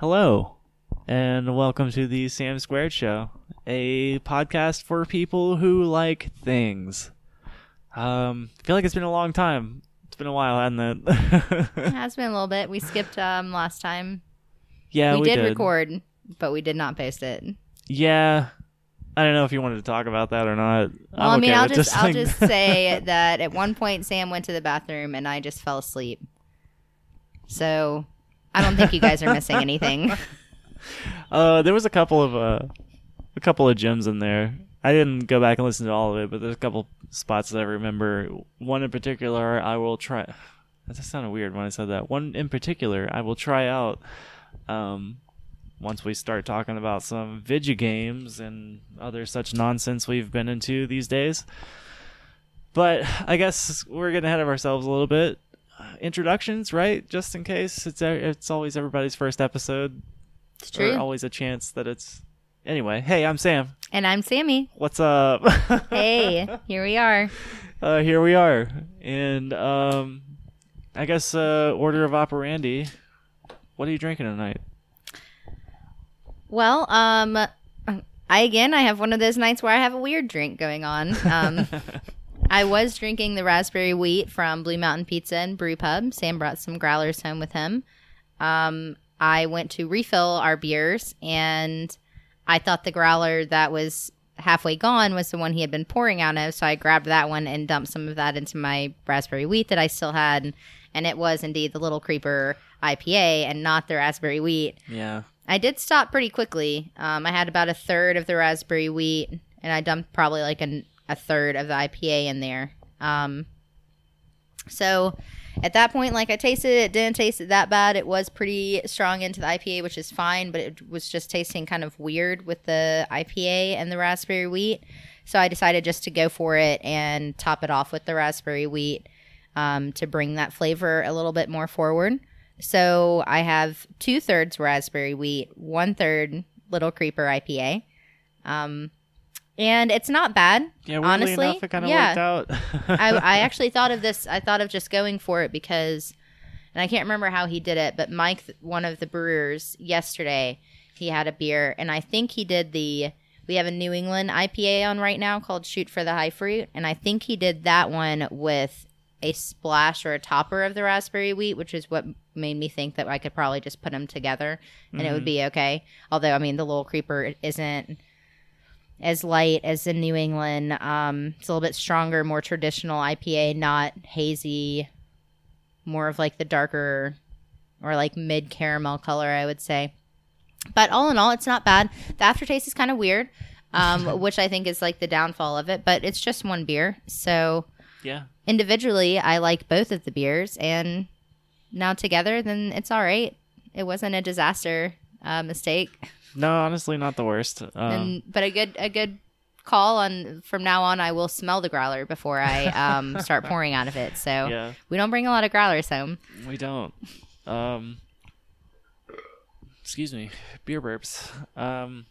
Hello, and welcome to the Sam Squared Show, a podcast for people who like things. Um, I feel like it's been a long time. It's been a while, hasn't it? It has been a little bit. We skipped um last time. yeah, we, we, did, record, but we did not post it. Yeah, I don't know if you wanted to talk about that or not. Well, I mean, okay I'll just, I'll just say that at one point Sam went to the bathroom and I just fell asleep. So I don't think you guys are missing anything. Uh, there was a couple of uh, a couple of gems in there. I didn't go back and listen to all of it, but there's a couple spots that I remember. One in particular, I will try. That sounded weird when I said that. One in particular, I will try out. Um, once we start talking about some video games and other such nonsense we've been into these days. But I guess we're getting ahead of ourselves a little bit. Introductions, right? Just in case it's it's always everybody's first episode It's true. always a chance that it's anyway hey i'm sam And I'm Sammy. what's up Hey, here we are. uh, here we are and um i guess uh order of operandi what are you drinking tonight Well, um, I again, I have one of those nights where I have a weird drink going on. Um, I was drinking the raspberry wheat from Blue Mountain Pizza and Brew Pub. Sam brought some growlers home with him. Um, I went to refill our beers, and I thought the growler that was halfway gone was the one he had been pouring out of. So I grabbed that one and dumped some of that into my raspberry wheat that I still had, and it was indeed the Little Creeper IPA and not the raspberry wheat. yeah I did stop pretty quickly. Um, I had about a third of the raspberry wheat, and I dumped probably like an, a third of the IPA in there. Um, so at that point, like I tasted it, it didn't taste it that bad. It was pretty strong into the IPA, which is fine, but it was just tasting kind of weird with the IPA and the raspberry wheat. So I decided just to go for it and top it off with the raspberry wheat um, to bring that flavor a little bit more forward. So I have two thirds raspberry wheat, one third Little Creeper IPA. Um, and it's not bad. yeah honestly, enough it kind of yeah. worked out I, I actually thought of this. I thought of just going for it because, and I can't remember how he did it, but Mike, one of the brewers, yesterday, he had a beer, and I think he did the. We have a New England IPA on right now called Shoot for the High Fruit, and I think he did that one with a splash or a topper of the raspberry wheat, which is what made me think that I could probably just put them together and it would mm-hmm. be okay. Although, I mean, the Little Creeper isn't as light as in New England. Um, it's a little bit stronger, more traditional IPA, not hazy, more of like the darker or like mid caramel color, I would say. But all in all, it's not bad. The aftertaste is kind of weird, um, which I think is like the downfall of it, but it's just one beer. So yeah individually, I like both of the beers, and now together, then it's all right. It wasn't a disaster uh, mistake. no honestly not the worst. Um, and but a good a good call on from now on i will smell the growler before i um start pouring out of it. So yeah. we don't bring a lot of growlers home. We don't. Um excuse me beer burps. Um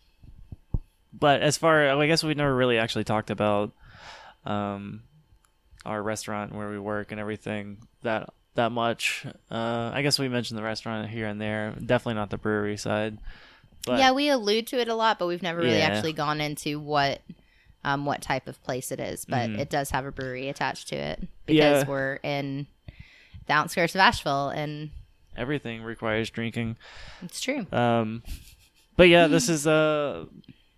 but as far i guess we never really actually talked about um our restaurant where we work and everything that that much uh i guess we mentioned the restaurant here and there definitely not the brewery side but yeah we allude to it a lot but we've never really Yeah. actually gone into what um what type of place it is but Mhm. it does have a brewery attached to it because Yeah. we're in the outskirts of asheville and everything requires drinking it's true Um, but yeah, this is uh,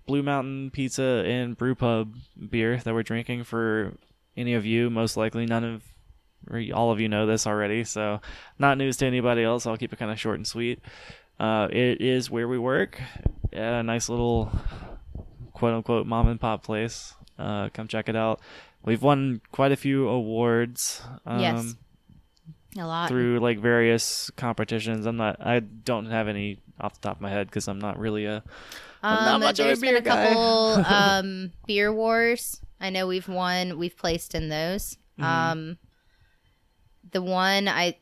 Blue Mountain Pizza and Brew Pub beer that we're drinking for any of you. Most likely, none of all of you know this already, so not news to anybody else. I'll keep it kind of short and sweet. Uh, it is where we work, a nice little quote unquote mom and pop place. Uh, come check it out. We've won quite a few awards. Um, Yes. a lot through like various competitions. I'm not. I don't have any off the top of my head because I'm not really a. I'm not Um, much of a there's been beer a guy. couple um, beer wars. I know we've won. We've placed in those. Mhm. Um, the one I,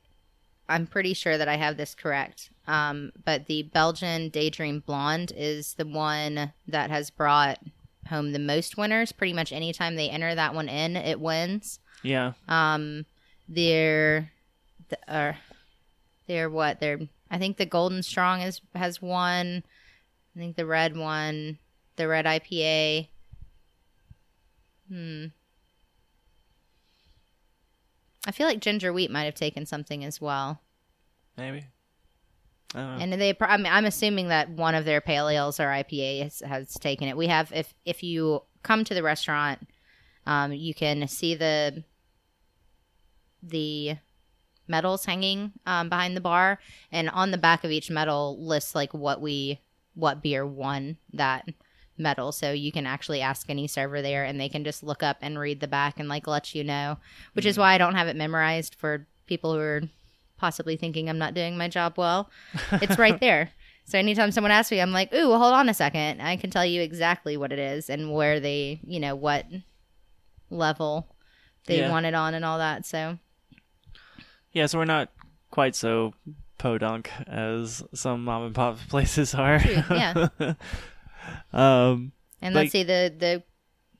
I'm pretty sure that I have this correct. Um, but the Belgian Daydream Blonde is the one that has brought home the most winners. Pretty much anytime they enter that one in, it wins. Yeah, Um, they're, th- uh, they're what? They're I think the Golden Strong is has one. I think the red one, the red IPA. Hmm. I feel like ginger wheat might have taken something as well. Maybe. I don't know. And they, I mean, I'm assuming that one of their pale ales or IPA has, has taken it. We have, if if you come to the restaurant, um, you can see the the medals hanging um, behind the bar, and on the back of each medal lists like what we what beer won that medal. So you can actually ask any server there, and they can just look up and read the back and like let you know. Which is mm. why I don't have it memorized for people who are possibly thinking I'm not doing my job well. It's right there. So anytime someone asks me, I'm like, ooh, well, hold on a second. I can tell you exactly what it is and where they, you know, what level they Yeah. want it on and all that. So Yeah, so we're not quite so podunk as some mom and pop places are. Yeah. um, and Like- let's see the the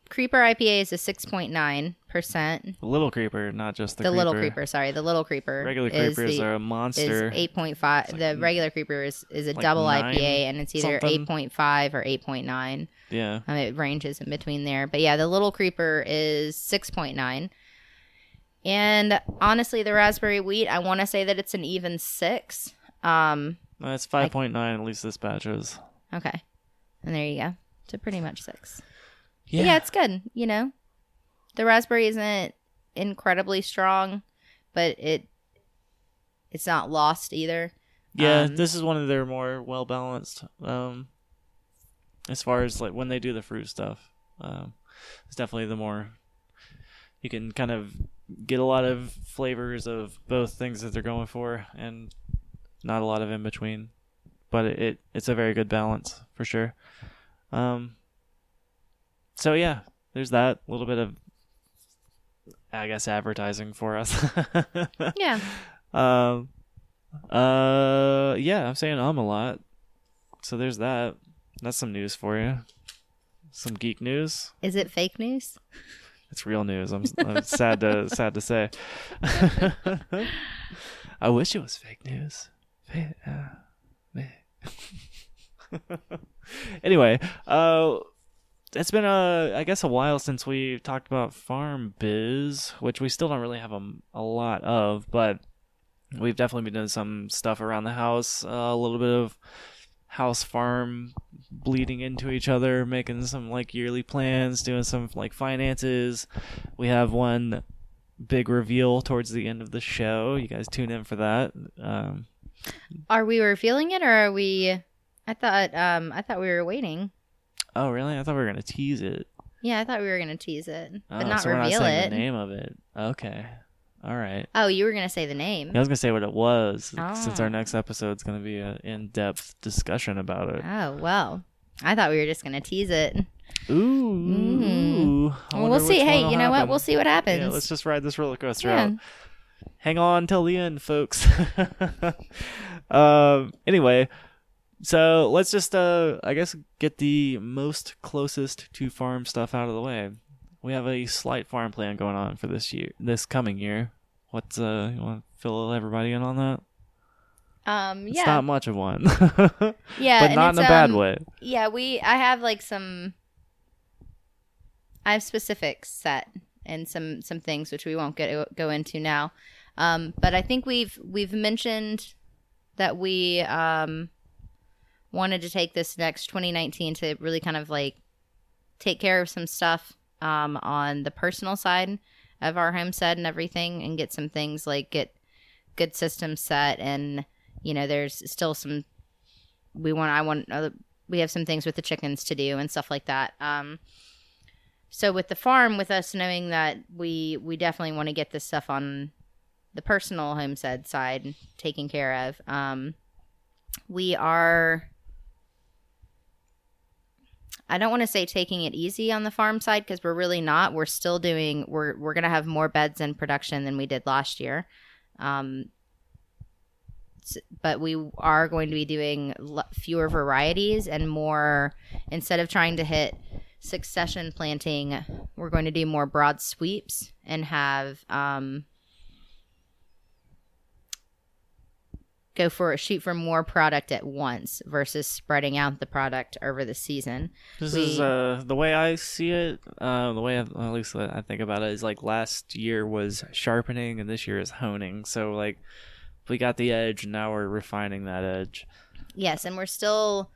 creeper IPA is a six point nine percent. the little creeper, not just the, The creeper. little creeper, sorry, the little creeper. Regular is creepers the- are a is monster. eight point five. Like the regular creeper is, is a like double nine IPA, and it's either something. eight point five or eight point nine. yeah. Um, it ranges in between there. But yeah, the little creeper is 6.9. And honestly, the raspberry wheat, I want to say that it's an even six. Um, It's 5.9, at least this batch is. okay. And there you go. To pretty much six. Yeah. Yeah. it's good. You know, the raspberry isn't incredibly strong, but it it's not lost either. Yeah, Um, this is one of their more well balanced. Um, as far as like when they do the fruit stuff, um, it's definitely the more you can kind of get a lot of flavors of both things that they're going for, and not a lot of in between. But it, it it's a very good balance for sure. Um, so yeah, there's that little bit of, I guess, advertising for us. Yeah. Um. Uh. Yeah, I'm saying um a lot. So there's that. That's some news for you. Some geek news. Is it fake news? It's real news. I'm, I'm sad to sad to say. I wish it was fake news. Fa- uh. anyway, uh, it's been a I guess a while since we talked about farm biz, which we still don't really have a, a lot of, but we've definitely been doing some stuff around the house. Uh, a little bit of house farm bleeding into each other, making some like yearly plans, doing some like finances. We have one big reveal towards the end of the show. You guys tune in for that. Um, Are we revealing it or are we I thought um I thought we were waiting. oh, really? I thought we were gonna tease it. Yeah, I thought we were gonna tease it, but Oh, not so we're reveal not it. the name of it. Okay. All right. Oh, you were gonna say the name. I was gonna say what it was, since Oh. our next episode's gonna be an in-depth discussion about it. Oh well, I thought we were just gonna tease it. Ooh. Mhm. Well, we'll see. Hey, you know what? We'll see what happens. Yeah, let's just ride this roller coaster Yeah. out. Hang on till the end, folks. um. Anyway, so let's just uh, I guess get the most closest to farm stuff out of the way. We have a slight farm plan going on for this year, this coming year. What's uh, you want to fill everybody in on that? Um, yeah, It's not much of one, yeah, but not in a bad um, way. Yeah, we. I have like some. I have specifics set and some some things which we won't get go into now, um, but I think we've we've mentioned that we um, wanted to take this next 2019 to really kind of like take care of some stuff um, on the personal side of our homestead and everything, and get some things like get good systems set and you know there's still some we want i want other we have some things with the chickens to do and stuff like that. Um so with the farm with us knowing that we we definitely want to get this stuff on the personal homestead side taken care of um we are I don't want to say taking it easy on the farm side because we're really not. We're still doing. We're we're gonna have more beds in production than we did last year. Um, but we are going to be doing fewer varieties and more instead of trying to hit succession planting we're going to do more broad sweeps and have um, go for a shoot for more product at once versus spreading out the product over the season. This We- is uh the way I see it. Uh, the way I, at least I think about it is like last year was sharpening and this year is honing. So like we got the edge and now we're refining that edge. Yes, and we're still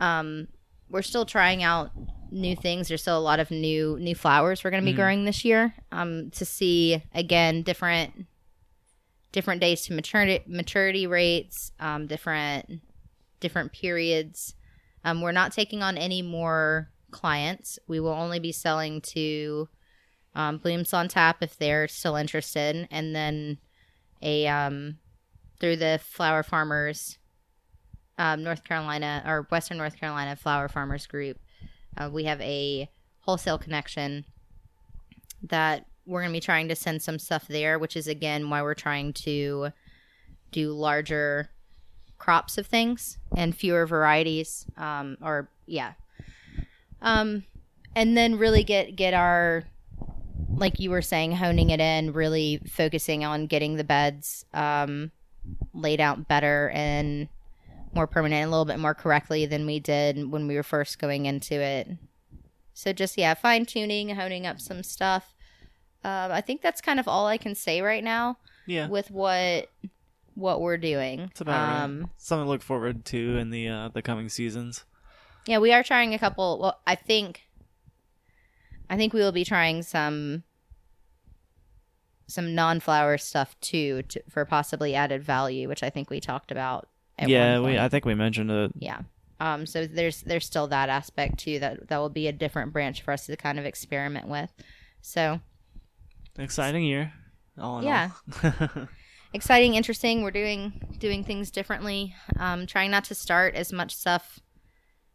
um we're still trying out new things. There's still a lot of new new flowers we're going to be Mhm. growing this year. Um to see again different different days to maturity maturity rates, um different different periods. Um we're not taking on any more clients. We will only be selling to um, Blooms on Tap if they're still interested, and then a um, through the Flower Farmers um, North Carolina or Western North Carolina Flower Farmers Group. Uh, we have a wholesale connection that we're going to be trying to send some stuff there, which is again why we're trying to do larger crops of things and fewer varieties. Um, or yeah, um, and then really get get our like you were saying, honing it in, really focusing on getting the beds um, laid out better and more permanent, a little bit more correctly than we did when we were first going into it. So just yeah, fine tuning, honing up some stuff. Um, I think that's kind of all I can say right now Yeah, with what what we're doing. it's about right. um, something to look forward to in the uh, the coming seasons. Yeah, we are trying a couple. Well, I think, I think we will be trying some, some non-flower stuff too, to, for possibly added value, which I think we talked about. At yeah, we. I think we mentioned it. yeah. Um. So there's there's still that aspect too that that will be a different branch for us to kind of experiment with. So Exciting year. All Yeah. all. exciting, interesting. We're doing doing things differently. Um, trying not to start as much stuff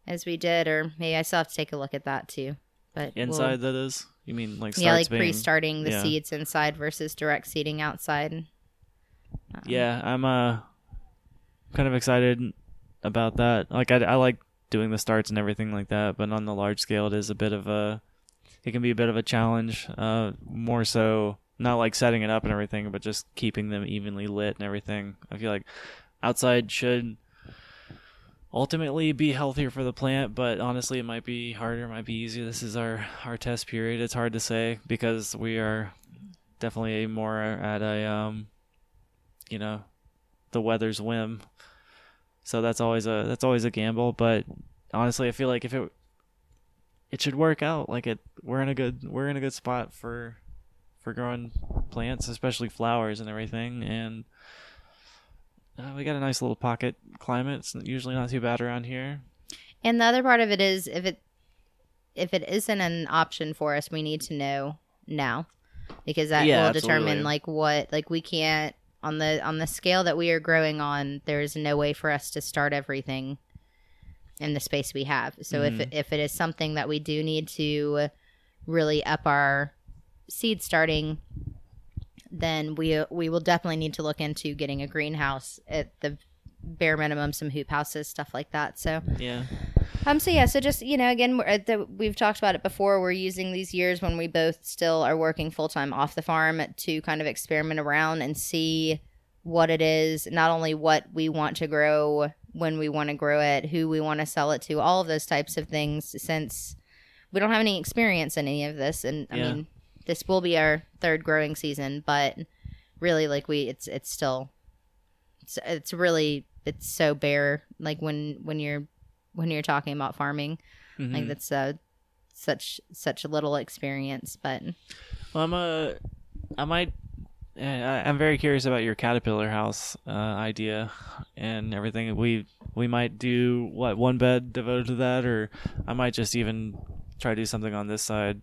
as we did, or maybe I still have to take a look at that too. But we'll- Inside that is. You mean like yeah, like being, pre-starting the yeah. seeds inside versus direct seeding outside. Um, Yeah, I'm uh kind of excited about that. Like I, I like doing the starts and everything like that, but on the large scale, it is a bit of a it can be a bit of a challenge. Uh, more so not like setting it up and everything, but just keeping them evenly lit and everything. I feel like outside should ultimately be healthier for the plant, but honestly, it might be harder, it might be easier. This is our our test period. It's hard to say because we are definitely more at a um, you know, the weather's whim. So that's always a that's always a gamble. But honestly, I feel like if it it should work out. Like it, we're in a good we're in a good spot for for growing plants, especially flowers and everything. And uh, we got a nice little pocket climate. It's usually not too bad around here. And the other part of it is if it if it isn't an option for us, we need to know now because that Yeah, will determine like what like we can't on the on the scale that we are growing on. There's no way for us to start everything in the space we have. So if Mhm. it, if it is something that we do need to really up our seed starting, then we we will definitely need to look into getting a greenhouse at the bare minimum, some hoop houses, stuff like that. So. Yeah. Um. So yeah. So just you know, again, we're at the, we've talked about it before. We're using these years when we both still are working full time off the farm to kind of experiment around and see what it is. Not only what we want to grow, when we want to grow it, who we want to sell it to, all of those types of things. Since we don't have any experience in any of this, and I Yeah. mean, this will be our third growing season, but really, like we, it's it's still, it's, it's really it's so bare. Like when when you're when you're talking about farming. Mhm. Like that's uh, such such a little experience, but Well, I'm a, I might, I- I'm very curious about your caterpillar house uh, idea and everything. We we might do what one bed devoted to that, or I might just even try to do something on this side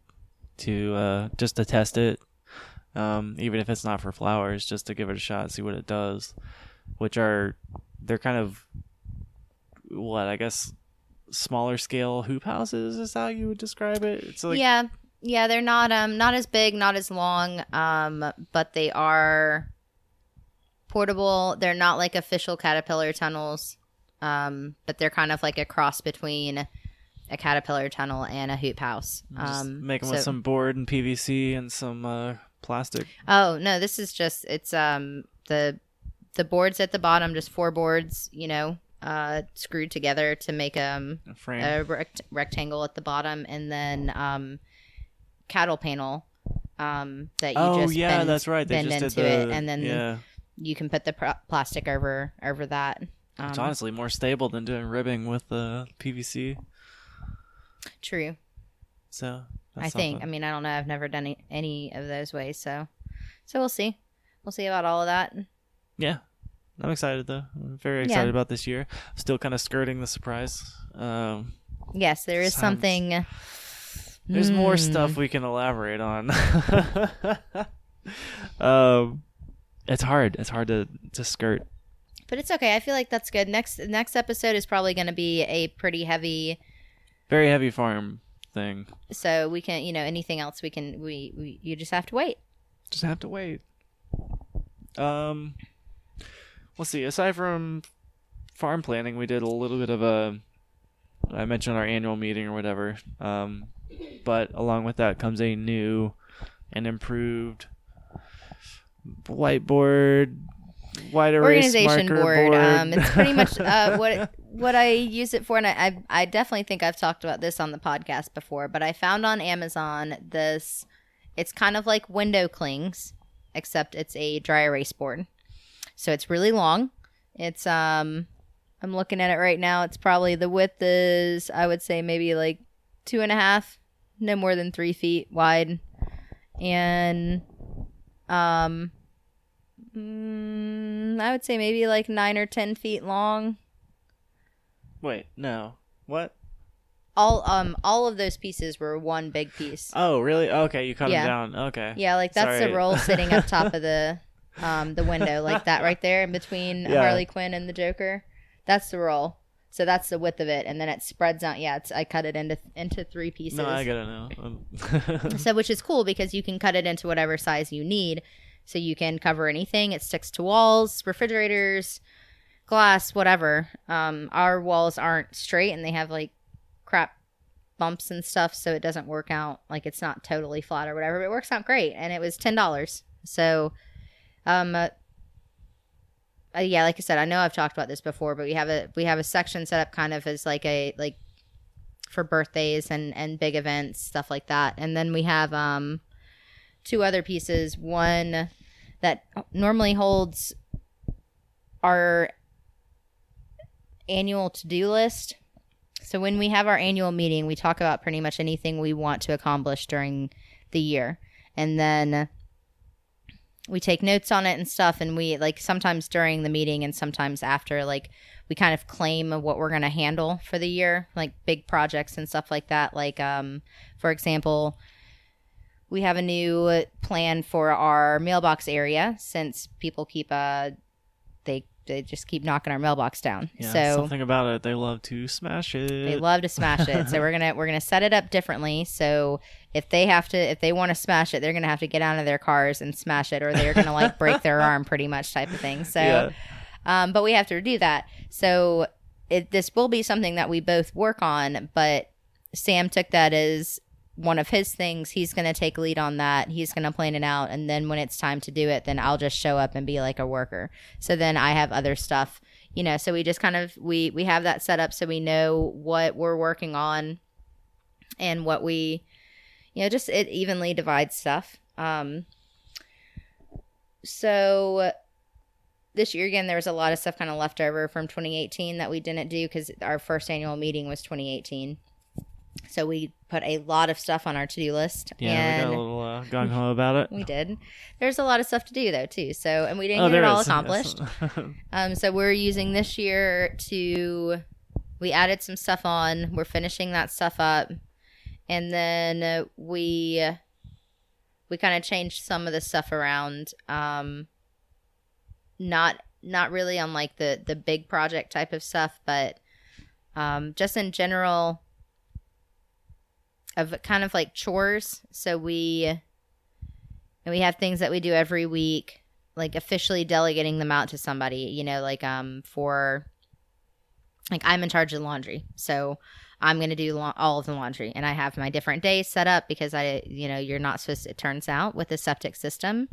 to uh, just to test it, um, even if it's not for flowers, just to give it a shot, see what it does. Which are they're kind of what I guess smaller scale hoop houses is how you would describe it. It's like yeah, yeah, they're not um not as big, not as long, um, but they are portable. They're not like official caterpillar tunnels, um, but they're kind of like a cross between a caterpillar tunnel and a hoop house. Just Um, make them so- with some board and PVC and some uh, plastic. Oh no, this is just it's um the the boards at the bottom, just four boards, you know, uh, screwed together to make um, A frame. a rect- rectangle at the bottom, and then um, cattle panel um, that you oh just yeah, bend, that's right. They bend into the, it, and then yeah. you can put the pr- plastic over over that. Um, It's honestly more stable than doing ribbing with the PVC. true. So I think. I mean, I don't know. I've never done any, any of those ways, so so we'll see. We'll see about all of that. yeah, I'm excited though. I'm very Yeah. excited about this year. Still kind of skirting the surprise. Um, Yes, there is Sounds- something. There's more Hmm. stuff we can elaborate on. um, it's hard. It's hard to to skirt. but it's okay. I feel like that's good. Next next episode is probably going to be a pretty heavy. Very heavy farm thing. So we can, you know, anything else we can. We, we you just have to wait. Just have to wait. Um, we'll see. Aside from farm planning, we did a little bit of a. I mentioned our annual meeting or whatever. Um, but along with that comes a new and improved whiteboard, white erase Organization marker board. board. Um, it's pretty much uh, what what I use it for, and I, I I definitely think I've talked about this on the podcast before. But I found on Amazon this. It's kind of like window clings, except it's a dry erase board. So it's really long. It's um I'm looking at it right now. It's probably the width is I would say maybe like two and a half, no more than three feet wide. And um mm, I would say maybe like nine or ten feet long. Wait, no. What? All um all of those pieces were one big piece. Oh, really? Okay, you cut Yeah. them down. Okay. Yeah, like that's Sorry. the roll sitting up top of the um the window, like that right there in between Yeah. Harley Quinn and the Joker. That's the roll. So that's the width of it, and then it spreads out. Yeah, it's I cut it into into three pieces. No, I gotta know. Um, so which is cool because you can cut it into whatever size you need. So you can cover anything. It sticks to walls, refrigerators, glass, whatever. Um, our walls aren't straight and they have like crap bumps and stuff, so it doesn't work out like it's not totally flat or whatever. But it works out great, and it was ten dollars. So, um, uh, yeah, like I said, I know I've talked about this before, but we have a we have a section set up kind of as like a like for birthdays and and big events stuff like that. And then we have um two other pieces. One that normally holds our annual to-do list. So when we have our annual meeting we talk about pretty much anything we want to accomplish during the year. And then we take notes on it and stuff and we like sometimes during the meeting and sometimes after like we kind of claim what we're going to handle for the year like big projects and stuff like that like um for example we have a new plan for our mailbox area since people keep uh they they just keep knocking our mailbox down yeah, so something about it. They love to smash it. they love to smash it. so we're gonna we're gonna set it up differently. So if they have to if they want to smash it, they're gonna have to get out of their cars and smash it, or they're gonna like break their arm, pretty much type of thing. So, Yeah. um, but we have to do that. So it this will be something that we both work on. But Sam took that as one of his things. He's gonna take lead on that. He's gonna plan it out, and then when it's time to do it, then I'll just show up and be like a worker. So then I have other stuff you know so we just kind of we we have that set up so we know what we're working on and what we you know just it evenly divides stuff um so this year again there was a lot of stuff kind of left over from 2018 that we didn't do because our first annual meeting was 2018 so we put a lot of stuff on our to-do list Yeah, and we got a little uh, gung ho about it. we did there's a lot of stuff to do though too so and we didn't oh, get it all is. accomplished um, so we're using this year to we added some stuff on. We're finishing that stuff up, and then uh, we we kind of changed some of the stuff around. Um, not not really on like the the big project type of stuff, but um, just in general of kind of like chores. So we and we have things that we do every week like officially delegating them out to somebody you know like um for like i'm in charge of laundry so i'm going to do la- all of the laundry and i have my different days set up because i you know you're not supposed to, it turns out with the septic system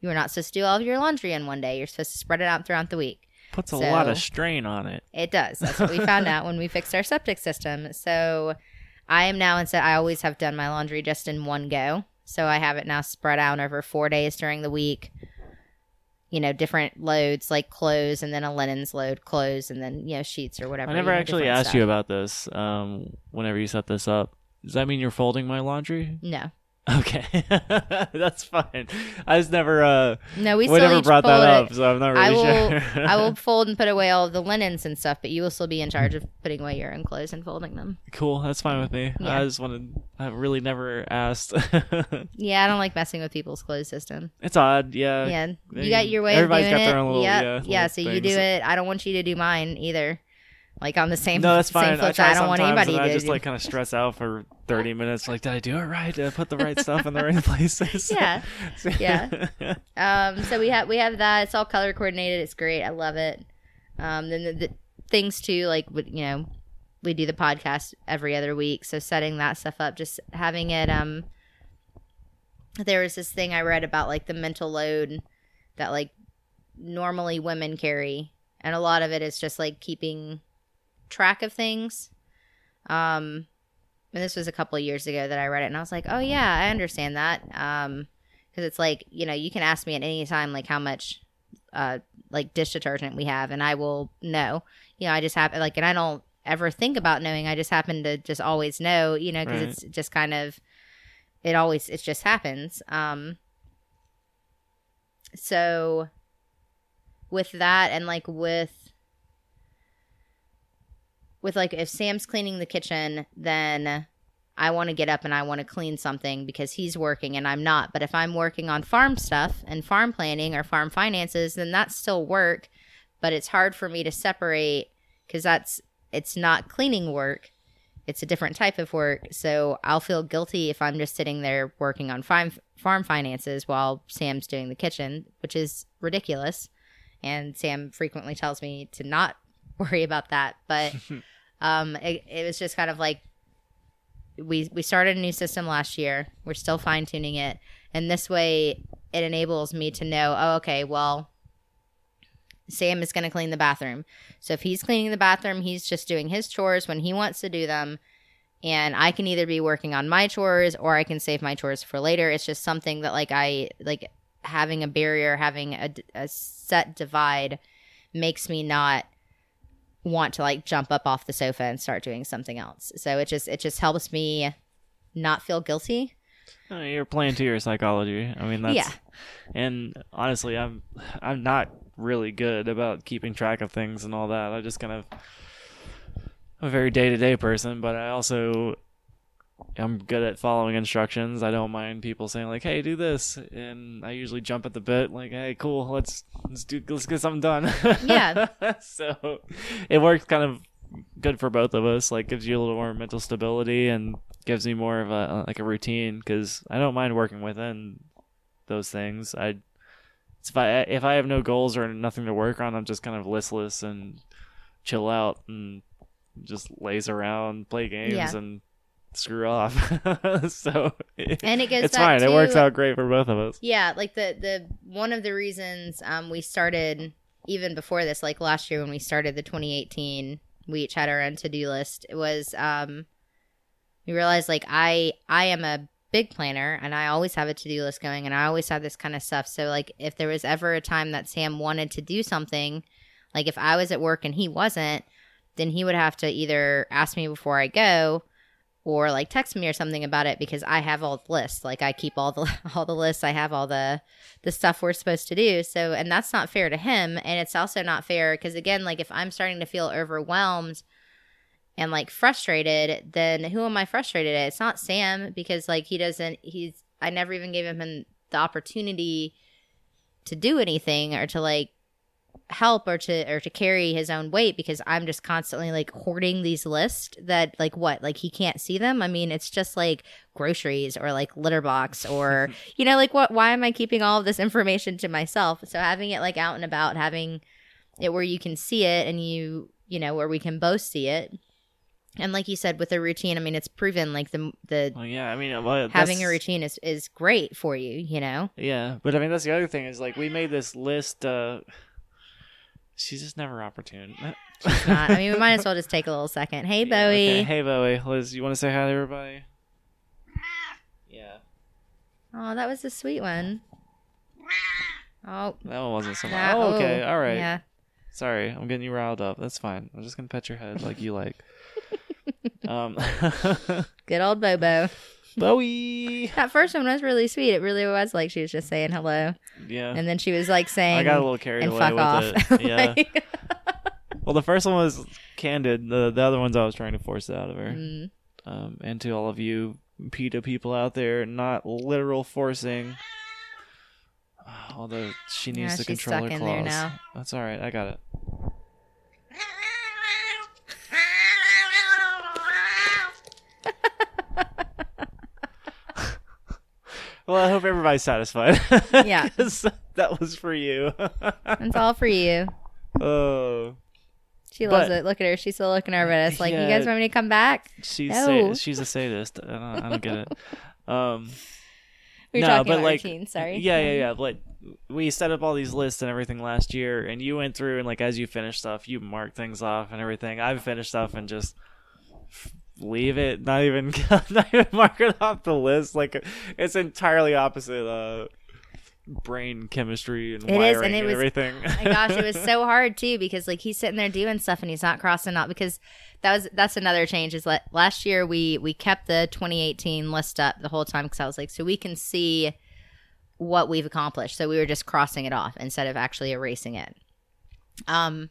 You are not supposed to do all of your laundry in one day. You're supposed to spread it out throughout the week. Puts a lot of strain on it. It does. That's what we found out when we fixed our septic system. So I am now instead I always have done my laundry just in one go. So I have it now spread out over four days during the week. You know, different loads like clothes and then a linens load, clothes and then, you know, sheets or whatever. I never you know, actually asked stuff. you about this. Um, whenever you set this up, does that mean you're folding my laundry? No. Okay, that's fine. I just never, uh, No, we we, still never brought that it. up, so I'm not I really will sure. I will fold and put away all the linens and stuff, but you will still be in charge of putting away your own clothes and folding them. cool, that's fine with me. Yeah. I just wanted. I really never asked. Yeah, I don't like messing with people's clothes system. it's odd, yeah. yeah, you got your way everybody's of doing got their own little- yeah, yeah, yeah. So you do it. I don't want you to do mine either. Like on the same. No, that's Same fine. I I don't want anybody and I to just do- like kind of stress out for 30 minutes. Like, did I do it right? Did I put the right stuff in the right places? Yeah. Yeah. Um, so we have we have that. It's all color coordinated. It's great. I love it. Um, then the, the things too, like you know, we do the podcast every other week. So setting that stuff up, just having it. Um, there was this thing I read about like the mental load that like normally women carry, and a lot of it is just like keeping track of things. Um, and this was a couple of years ago that I read it, and I was like, oh yeah, I understand that. Um, because it's like you know you can ask me at any time like how much uh like dish detergent we have and i will know you know i just happen like and i don't ever think about knowing i just happen to just always know you know because Right. it's just kind of it always it just happens um so with that and like with with like if sam's cleaning the kitchen then I want to get up and I want to clean something because he's working and I'm not. But if I'm working on farm stuff and farm planning or farm finances, then that's still work. But it's hard for me to separate because that's it's not cleaning work. It's a different type of work. So I'll feel guilty if I'm just sitting there working on farm farm finances while Sam's doing the kitchen, which is ridiculous. And Sam frequently tells me to not worry about that. But um, it, it was just kind of like we we started a new system last year. We're still fine tuning it, and this way it enables me to know. Oh, okay. Well, Sam is going to clean the bathroom. So if he's cleaning the bathroom, he's just doing his chores when he wants to do them. And I can either be working on my chores or I can save my chores for later. It's just something that like I like having a barrier, having a, a set divide makes me not want to like jump up off the sofa and start doing something else. So it just it just helps me not feel guilty. Uh, You're playing to your psychology. I mean, that's Yeah. and honestly, I'm I'm not really good about keeping track of things and all that. I just kind of I'm a very day to day person, but I also I'm good at following instructions. I don't mind people saying like, "Hey, do this," and I usually jump at the bit, like, "Hey, cool, let's let's do let's get something done." Yeah. so it works kind of good for both of us. Like, gives you a little more mental stability and gives me more of a like a routine because I don't mind working within those things. I it's if I if I have no goals or nothing to work on, I'm just kind of listless and chill out and just laze around, play games, Yeah. and screw off. so And it goes it's fine. It works out great for both of us. Yeah, like the the one of the reasons um, we started even before this, like last year when we started the 2018, we each had our own to do list. It was um, we realized like I I am a big planner and I always have a to do list going and I always have this kind of stuff. So like if there was ever a time that Sam wanted to do something, like if I was at work and he wasn't, then he would have to either ask me before I go or like text me or something about it because I have all the lists. Like I keep all the all the lists. I have all the the stuff we're supposed to do. So and that's not fair to him and it's also not fair because again like if I'm starting to feel overwhelmed and like frustrated, then who am I frustrated at? It's not Sam because like he doesn't he's I never even gave him the opportunity to do anything or to like help or to or to carry his own weight because I'm just constantly like hoarding these lists that like what like he can't see them. I mean, it's just like groceries or like litter box or you know like what why am I keeping all of this information to myself? So having it like out and about, having it where you can see it and you you know where we can both see it And like you said, with a routine, I mean, it's proven like the the Well, yeah, I mean, well, having a routine is is great for you. You know. Yeah, but I mean, that's the other thing is like we made this list. uh She's just never opportune. Not, I mean, we might as well just take a little second. Hey, Yeah, Bowie. okay. Hey, Bowie. Liz, you want to say hi to everybody? Yeah. Oh, that was a sweet one. Oh, That one wasn't so much. that- Oh, okay. All right. Yeah. Sorry, I'm getting you riled up. That's fine. I'm just gonna pet your head like you like. um, Good old Bobo. Bowie. That first one was really sweet. It really was like she was just saying hello, Yeah. and then she was like saying, I got a little carried "and away fuck with off." it. Yeah. Like- well, the first one was candid. The the other ones I was trying to force it out of her. Mm. Um, and to all of you PETA people out there, not literal forcing. Although she needs Yeah, to control her claws. That's all right. I got it. Well, I hope everybody's satisfied. Yeah. that was for you. It's all for you. oh, She loves But- it. Look at her. She's still looking over at us like, "You guys want me to come back?" she's No. sa- she's a sadist. I don't, I don't get it. Um, We were No, talking but about like- routine. Sorry. Yeah, yeah, yeah. But we set up all these lists and everything last year, and you went through and like as you finished stuff, you marked things off and everything. I've finished stuff and just leave it, not even not even mark it off the list. Like it's entirely opposite uh, brain chemistry and It is, wiring and it was- everything. Oh my gosh, it was so hard too because like he's sitting there doing stuff and he's not crossing out because that was that's another change. Is that last year we we kept the 2018 list up the whole time because I was like, so we can see what we've accomplished. So we were just crossing it off instead of actually erasing it. Um,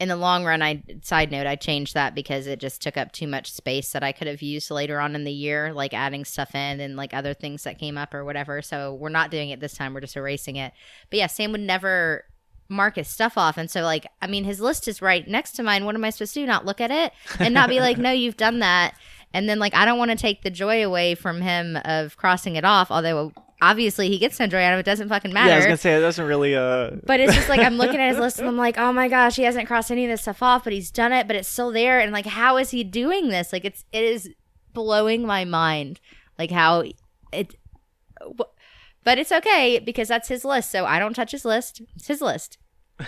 in the long run, I side note I changed that because it just took up too much space that I could have used later on in the year, like adding stuff in and like other things that came up or whatever. So we're not doing it this time. We're just erasing it. But yeah, Sam would never mark his stuff off. And so, like, I mean, his list is right next to mine. What am I supposed to do? Not look at it and not be like, no, you've done that. And then, like, I don't want to take the joy away from him of crossing it off. Although, obviously, he gets no joy out of it. Doesn't fucking matter. yeah, I was gonna say it doesn't really. Uh, But it's just like I'm looking at his list and I'm like, oh my gosh, he hasn't crossed any of this stuff off, but he's done it, but it's still there. And like, how is he doing this? Like, it's it is blowing my mind, like how it. wh- But it's okay because that's his list, so I don't touch his list. It's his list.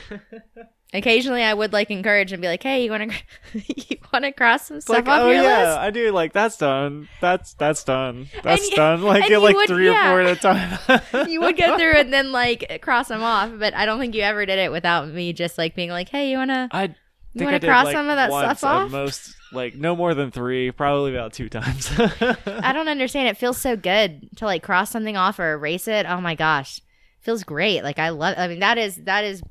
Occasionally, I would like encourage and be like, "Hey, you want to you want to cross some stuff like, off oh your yeah, list?" I do. Like that's done. That's that's done. That's you- done. Like get like would- three or four at a time. you would go through and then like cross them off, but I don't think you ever did it without me just like being like, "Hey, you want to?" I You think wanna cross like, some of that stuff off? Most, like no more than three, probably about two times. I don't understand. It feels so good to like cross something off or erase it. Oh my gosh. Feels great. Like I love I mean that is that is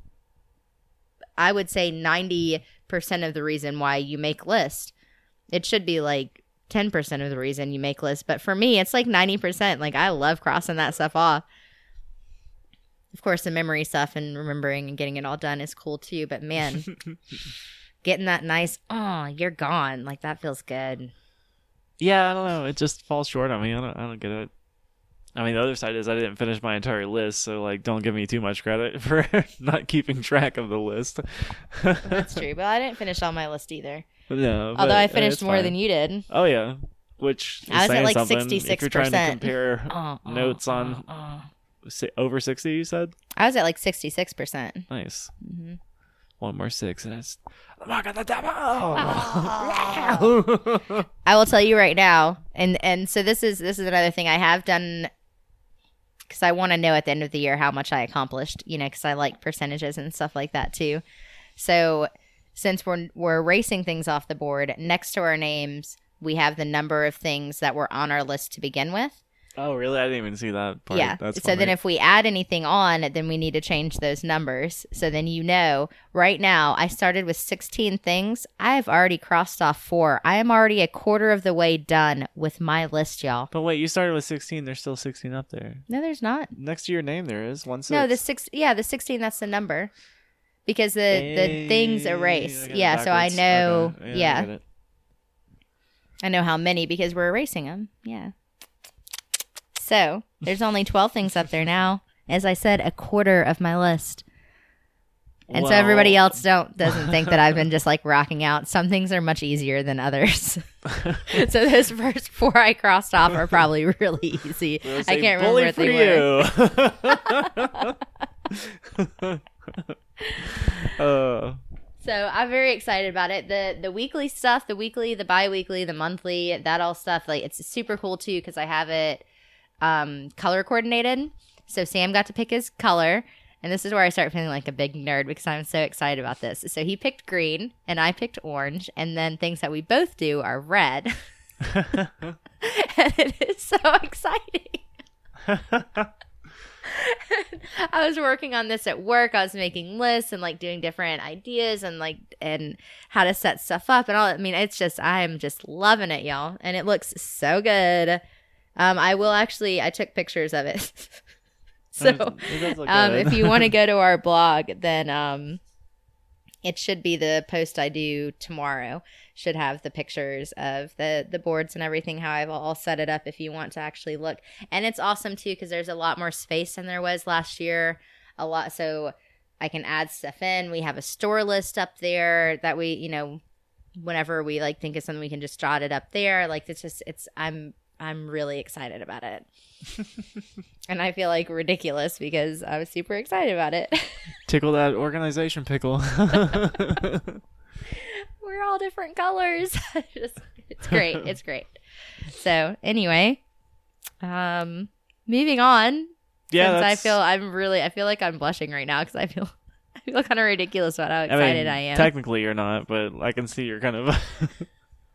I would say 90% of the reason why you make lists. It should be like 10% of the reason you make lists, but for me it's like 90%. Like I love crossing that stuff off. Of course, the memory stuff and remembering and getting it all done is cool too, but man, getting that nice, oh, you're gone. Like that feels good. yeah, I don't know. It just falls short on me. I don't. I don't get it. I mean, the other side is I didn't finish my entire list, so like, don't give me too much credit for not keeping track of the list. That's true, but I didn't finish all my list either. no, Although but, I uh, finished it's more fine. than you did. Oh yeah, which is I was at, like, something. If you're trying to compare Uh, uh, notes on uh, uh. over sixty, you said I was at like sixty six percent. nice. Mhm. One more six, and it's the mark of the devil. I will tell you right now, and and so this is this is another thing I have done because I want to know at the end of the year how much I accomplished. You know, because I like percentages and stuff like that too. So since we're we're erasing things off the board, next to our names we have the number of things that were on our list to begin with. Oh, really? I didn't even see that part. Yeah. That's so then if we add anything on, then we need to change those numbers. So then you know, right now, I started with 16 things. I have already crossed off four. I am already a quarter of the way done with my list, y'all. But wait, you started with 16. There's still 16 up there. No, there's not. Next to your name, there is one six. No, the six. Yeah, the 16. That's the number. Because the the things erase. I got it Yeah, so I know. Okay, Yeah, I. I know how many because we're erasing them. Yeah. So there's only 12 things up there now. As I said, a quarter of my list. And so everybody else don't doesn't think that I've been just like rocking out. Some things are much easier than others. so those first four I crossed off are probably really easy. I can't remember what for they were. uh, So I'm very excited about it. The the weekly stuff, the weekly, the bi-weekly, the monthly, that all stuff, like it's super cool too because I have it um, color coordinated. So Sam got to pick his color, and this is where I start feeling like a big nerd because I'm so excited about this. So he picked green, and I picked orange, and then things that we both do are red, and it is so exciting. I was working on this at work. I was making lists and like doing different ideas and like and how to set stuff up and all. I mean, it's just I'm just loving it, y'all, and it looks so good. Um, I will actually. I took pictures of it. so, It does look um, if you want to go to our blog, then um, it should be the post I do tomorrow. Should have the pictures of the the boards and everything. How I've all set it up. If you want to actually look, and it's awesome too because there's a lot more space than there was last year. A lot, so I can add stuff in. We have a store list up there that we, you know, whenever we like think of something, we can just jot it up there. Like it's just, it's I'm I'm really excited about it. and I feel like ridiculous because I was super excited about it. Tickle that organization pickle. We're all different colors. Just, it's great. It's great. So anyway, um, moving on. yeah, since I feel I'm really, I feel like I'm blushing right now because I feel, I feel kind of ridiculous about how I excited mean, I, am. Technically, you're not, but I can see you're kind of.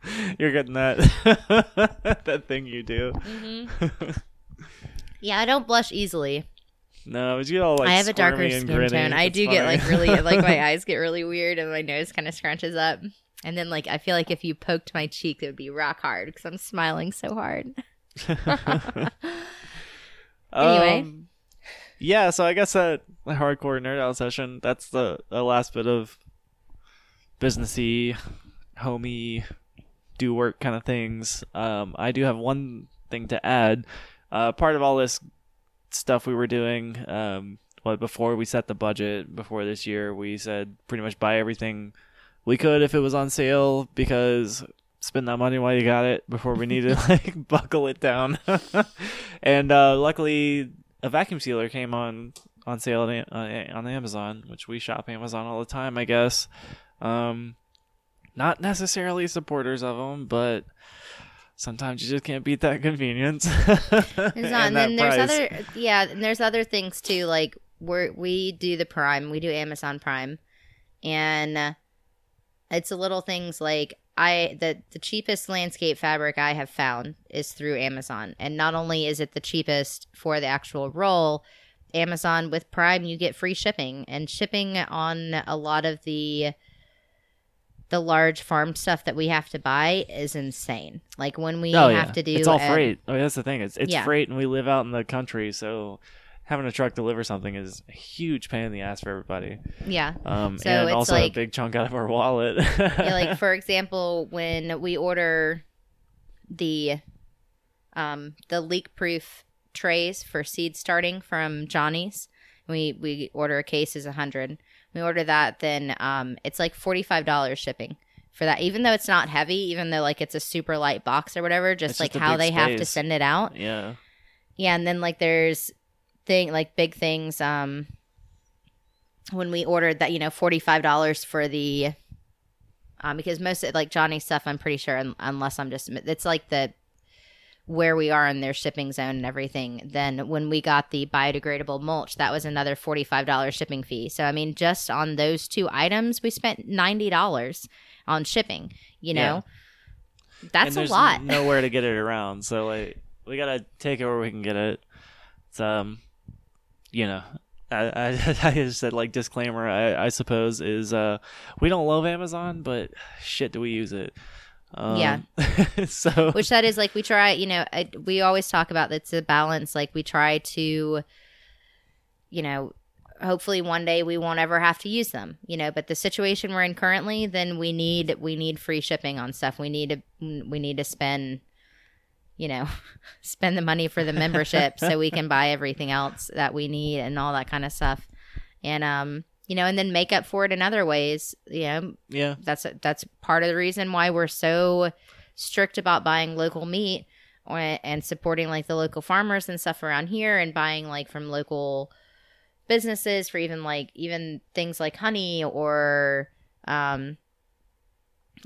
you're getting that that thing you do. hmm Yeah, I don't blush easily. no, you all like. I have a darker skin gritty. tone. I It's do get like really, like my eyes get really weird and my nose kind of scrunches up. And then like I feel like if you poked my cheek, it would be rock hard because I'm smiling so hard. Anyway. Um, yeah, so I guess that hardcore nerd out session. That's the, the last bit of businessy, homey, do work kind of things. Um, I do have one thing to add. Uh, part of all this stuff we were doing, um, well, before we set the budget before this year, we said pretty much buy everything we could if it was on sale because spend that money while you got it before we need to like buckle it down. and uh, luckily, a vacuum sealer came on on sale on, on Amazon, which we shop Amazon all the time, I guess. Um, not necessarily supporters of them, but sometimes you just can't beat that convenience. There's not, and, that then there's price. other yeah, and there's other things too. Like we we do the Prime, we do Amazon Prime, and it's a little things like I the the cheapest landscape fabric I have found is through Amazon, and not only is it the cheapest for the actual roll. Amazon with Prime, you get free shipping, and shipping on a lot of the the large farm stuff that we have to buy is insane. Like when we oh, have yeah. to do it's all a- freight. I mean, that's the thing. It's it's Yeah. freight, and we live out in the country, so having a truck deliver something is a huge pain in the ass for everybody. Yeah. Um, So and it's also like- a big chunk out of our wallet. yeah, like for example, when we order the um the leak proof trays for seed starting from Johnny's, we we order a case is a hundred. We order that, then um it's like forty five dollars shipping for that. Even though it's not heavy, even though like it's a super light box or whatever, just It's like just how they have to send it out. yeah. Yeah, and then like there's thing like big things. Um, when we ordered that, you know, forty five dollars for the, um, because most of, like Johnny's stuff, I'm pretty sure, un- unless I'm just, it's like the where we are in their shipping zone and everything. Then when we got the biodegradable mulch, that was another forty five dollars shipping fee. So I mean, just on those two items, we spent ninety dollars on shipping. You Yeah. know, that's and a lot. nowhere to get it around, so like we gotta take it where we can get it. It's um, you know, I I, I just said like disclaimer. I, I suppose is uh, we don't love Amazon, but shit, do we use it? Um, Yeah. so which that is like we try you know I, we always talk about it's a balance. Like we try to you know hopefully one day we won't ever have to use them you know but the situation we're in currently then we need we need free shipping on stuff. We need to we need to spend you know spend the money for the membership so we can buy everything else that we need and all that kind of stuff. And um you know, and then make up for it in other ways. You know, Yeah. that's that's part of the reason why we're so strict about buying local meat or, and supporting like the local farmers and stuff around here and buying like from local businesses for even like even things like honey or um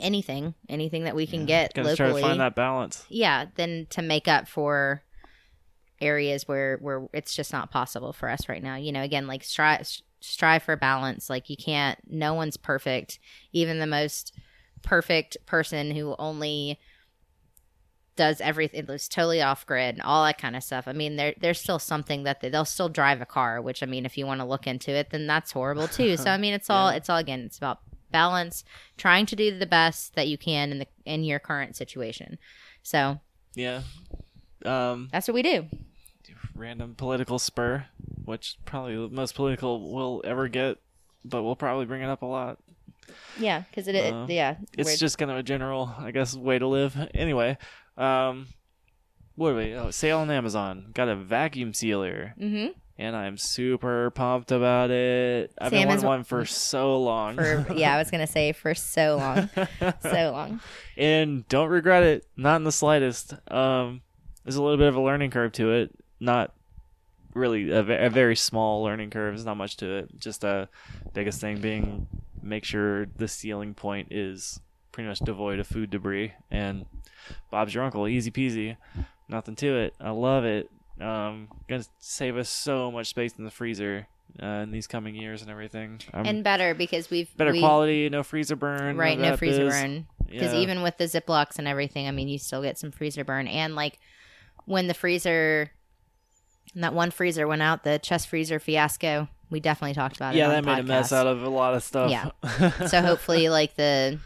anything anything that we can get Gotta locally try to find that balance. yeah then to make up for areas where where it's just not possible for us right now you know again like strive strive for balance. Like you can't no one's perfect. Even the most perfect person who only does everything it's totally off grid and all that kind of stuff. I mean there there's still something that they, they'll still drive a car which i mean if you want to look into it then that's horrible too. So i mean it's all Yeah. it's all again it's about balance trying to do the best that you can in the in your current situation. So Yeah. Um, that's what we do random political spur, which probably the most political we'll ever get, but we'll probably bring it up a lot. Yeah, because it, it- Uh, yeah, It's just kind of a general, I guess, way to live. Anyway, um, what are we? Oh, sale on Amazon. Got a vacuum sealer, hmm and I'm super pumped about it. I've Sam been wanting one for so long. for yeah, I was gonna say for so long, so long. and don't regret it, not in the slightest. Um, there's a little bit of a learning curve to it, not really a, a very small learning curve. There's not much to it. Just uh, biggest thing being make sure the sealing point is pretty much devoid of food debris. And Bob's your uncle, easy peasy, nothing to it. I love it. Um, gonna save us so much space in the freezer uh, in these coming years and everything. And better because we've better we, quality, no freezer burn, right? No freezer biz. burn because Yeah. even with the Ziplocs and everything, I mean, you still get some freezer burn. And like when the freezer, that one freezer went out, the chest freezer fiasco. We definitely talked about yeah, it. Yeah, that made a mess out of a lot of stuff. Yeah. so hopefully like the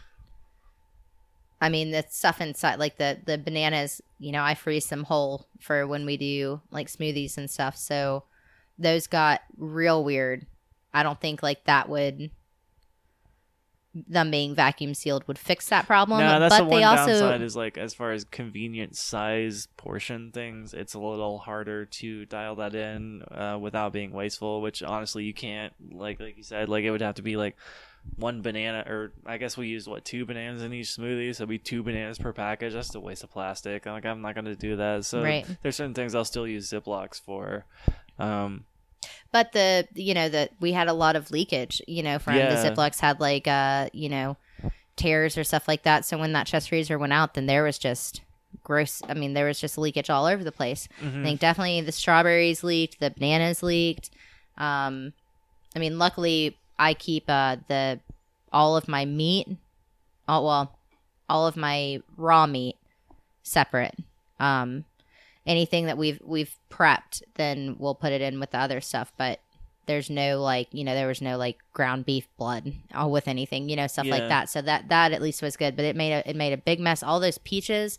i mean the stuff inside like the the bananas you know i freeze them whole for when we do like smoothies and stuff so those got real weird i don't think like that would them being vacuum sealed would fix that problem no, that's but the they one also downside is like as far as convenient size portion things, it's a little harder to dial that in uh, without being wasteful. Which honestly, you can't like like you said, like it would have to be like one banana, or I guess we used what two bananas in each smoothie, so it'd be two bananas per package. That's a waste of plastic. Like I'm not gonna do that. So Right. there's certain things I'll still use Ziplocs for. Um, but the you know that we had a lot of leakage you know from Yeah. the ziplocs had like uh you know tears or stuff like that so when that chest freezer went out then there was just gross i mean there was just leakage all over the place mhm. i think definitely the strawberries leaked the bananas leaked um i mean luckily i keep uh the all of my meat oh well all of my raw meat separate um anything that we've we've prepped then we'll put it in with the other stuff. But there's no like you know there was no like ground beef blood or with anything you know stuff Yeah. like that. So that that at least was good. But it made a it made a big mess. All those peaches.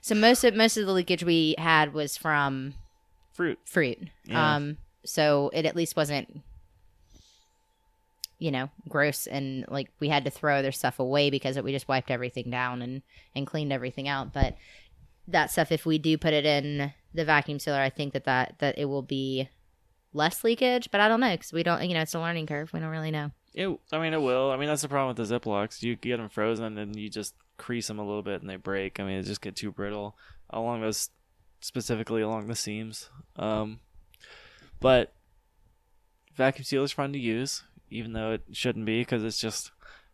So most of most of the leakage we had was from fruit. fruit. Yeah. um so it at least wasn't you know gross. And like we had to throw their stuff away because we just wiped everything down and and cleaned everything out. But that stuff if we do put it in the vacuum sealer i think that that that it will be less leakage but i don't know because we don't you know it's a learning curve we don't really know It, I mean, it will. I mean, that's the problem with the Ziplocs. You get them frozen and you just crease them a little bit and they break. I mean, they just get too brittle along those, specifically along the seams. Um, but vacuum sealer's fun to use, even though it shouldn't be because it's just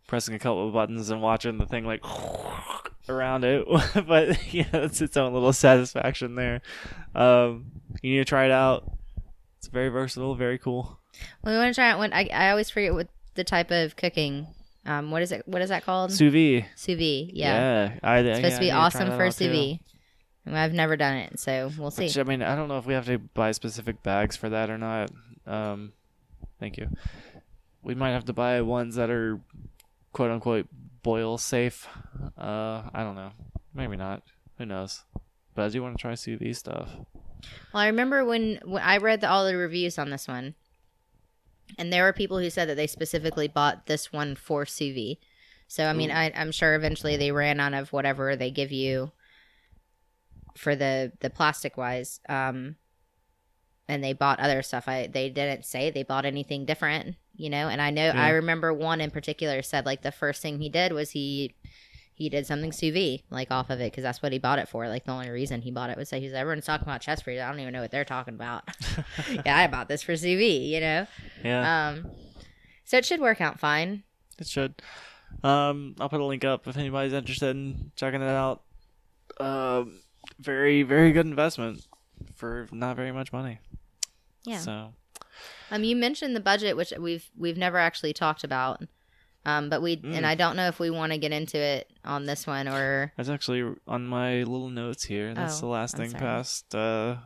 pressing a couple of buttons and watching the thing like around it. but yeah, it's its own little satisfaction there. Um, you need to try it out. It's very versatile, very cool. well we want to try it when i, I always forget what the type of cooking um what is it what is that called Sous vide. sous vide yeah, I, it's supposed to be awesome for sous vide I've never done it, so we'll see. Which, I mean, I don't know if we have to buy specific bags for that or not. Um, thank you. We might have to buy ones that are quote unquote boil safe. Uh, I don't know. Maybe not. Who knows? But I do want to try sous vide stuff. Well, I remember when, when I read the, all the reviews on this one, and there were people who said that they specifically bought this one for sous vide. So I mean, Ooh. I, I'm sure eventually they ran out of whatever they give you for the the plastic wise. Um, and they bought other stuff. I they didn't say they bought anything different, you know. And I know Yeah. I remember one in particular said like the first thing he did was he he did something sous vide like off of it because that's what he bought it for. Like the only reason he bought it was that he's everyone's talking about chest freeze. I don't even know what they're talking about. yeah, I bought this for sous vide, you know. yeah, Um, so it should work out fine. it should. Um, I'll put a link up if anybody's interested in checking it out. Um, very very good investment for not very much money. Yeah. So Um, you mentioned the budget, which we've we've never actually talked about. Um, but we Mm. and I don't know if we want to get into it on this one or that's actually on my little notes here. That's Oh, the last I'm thing sorry. past uh,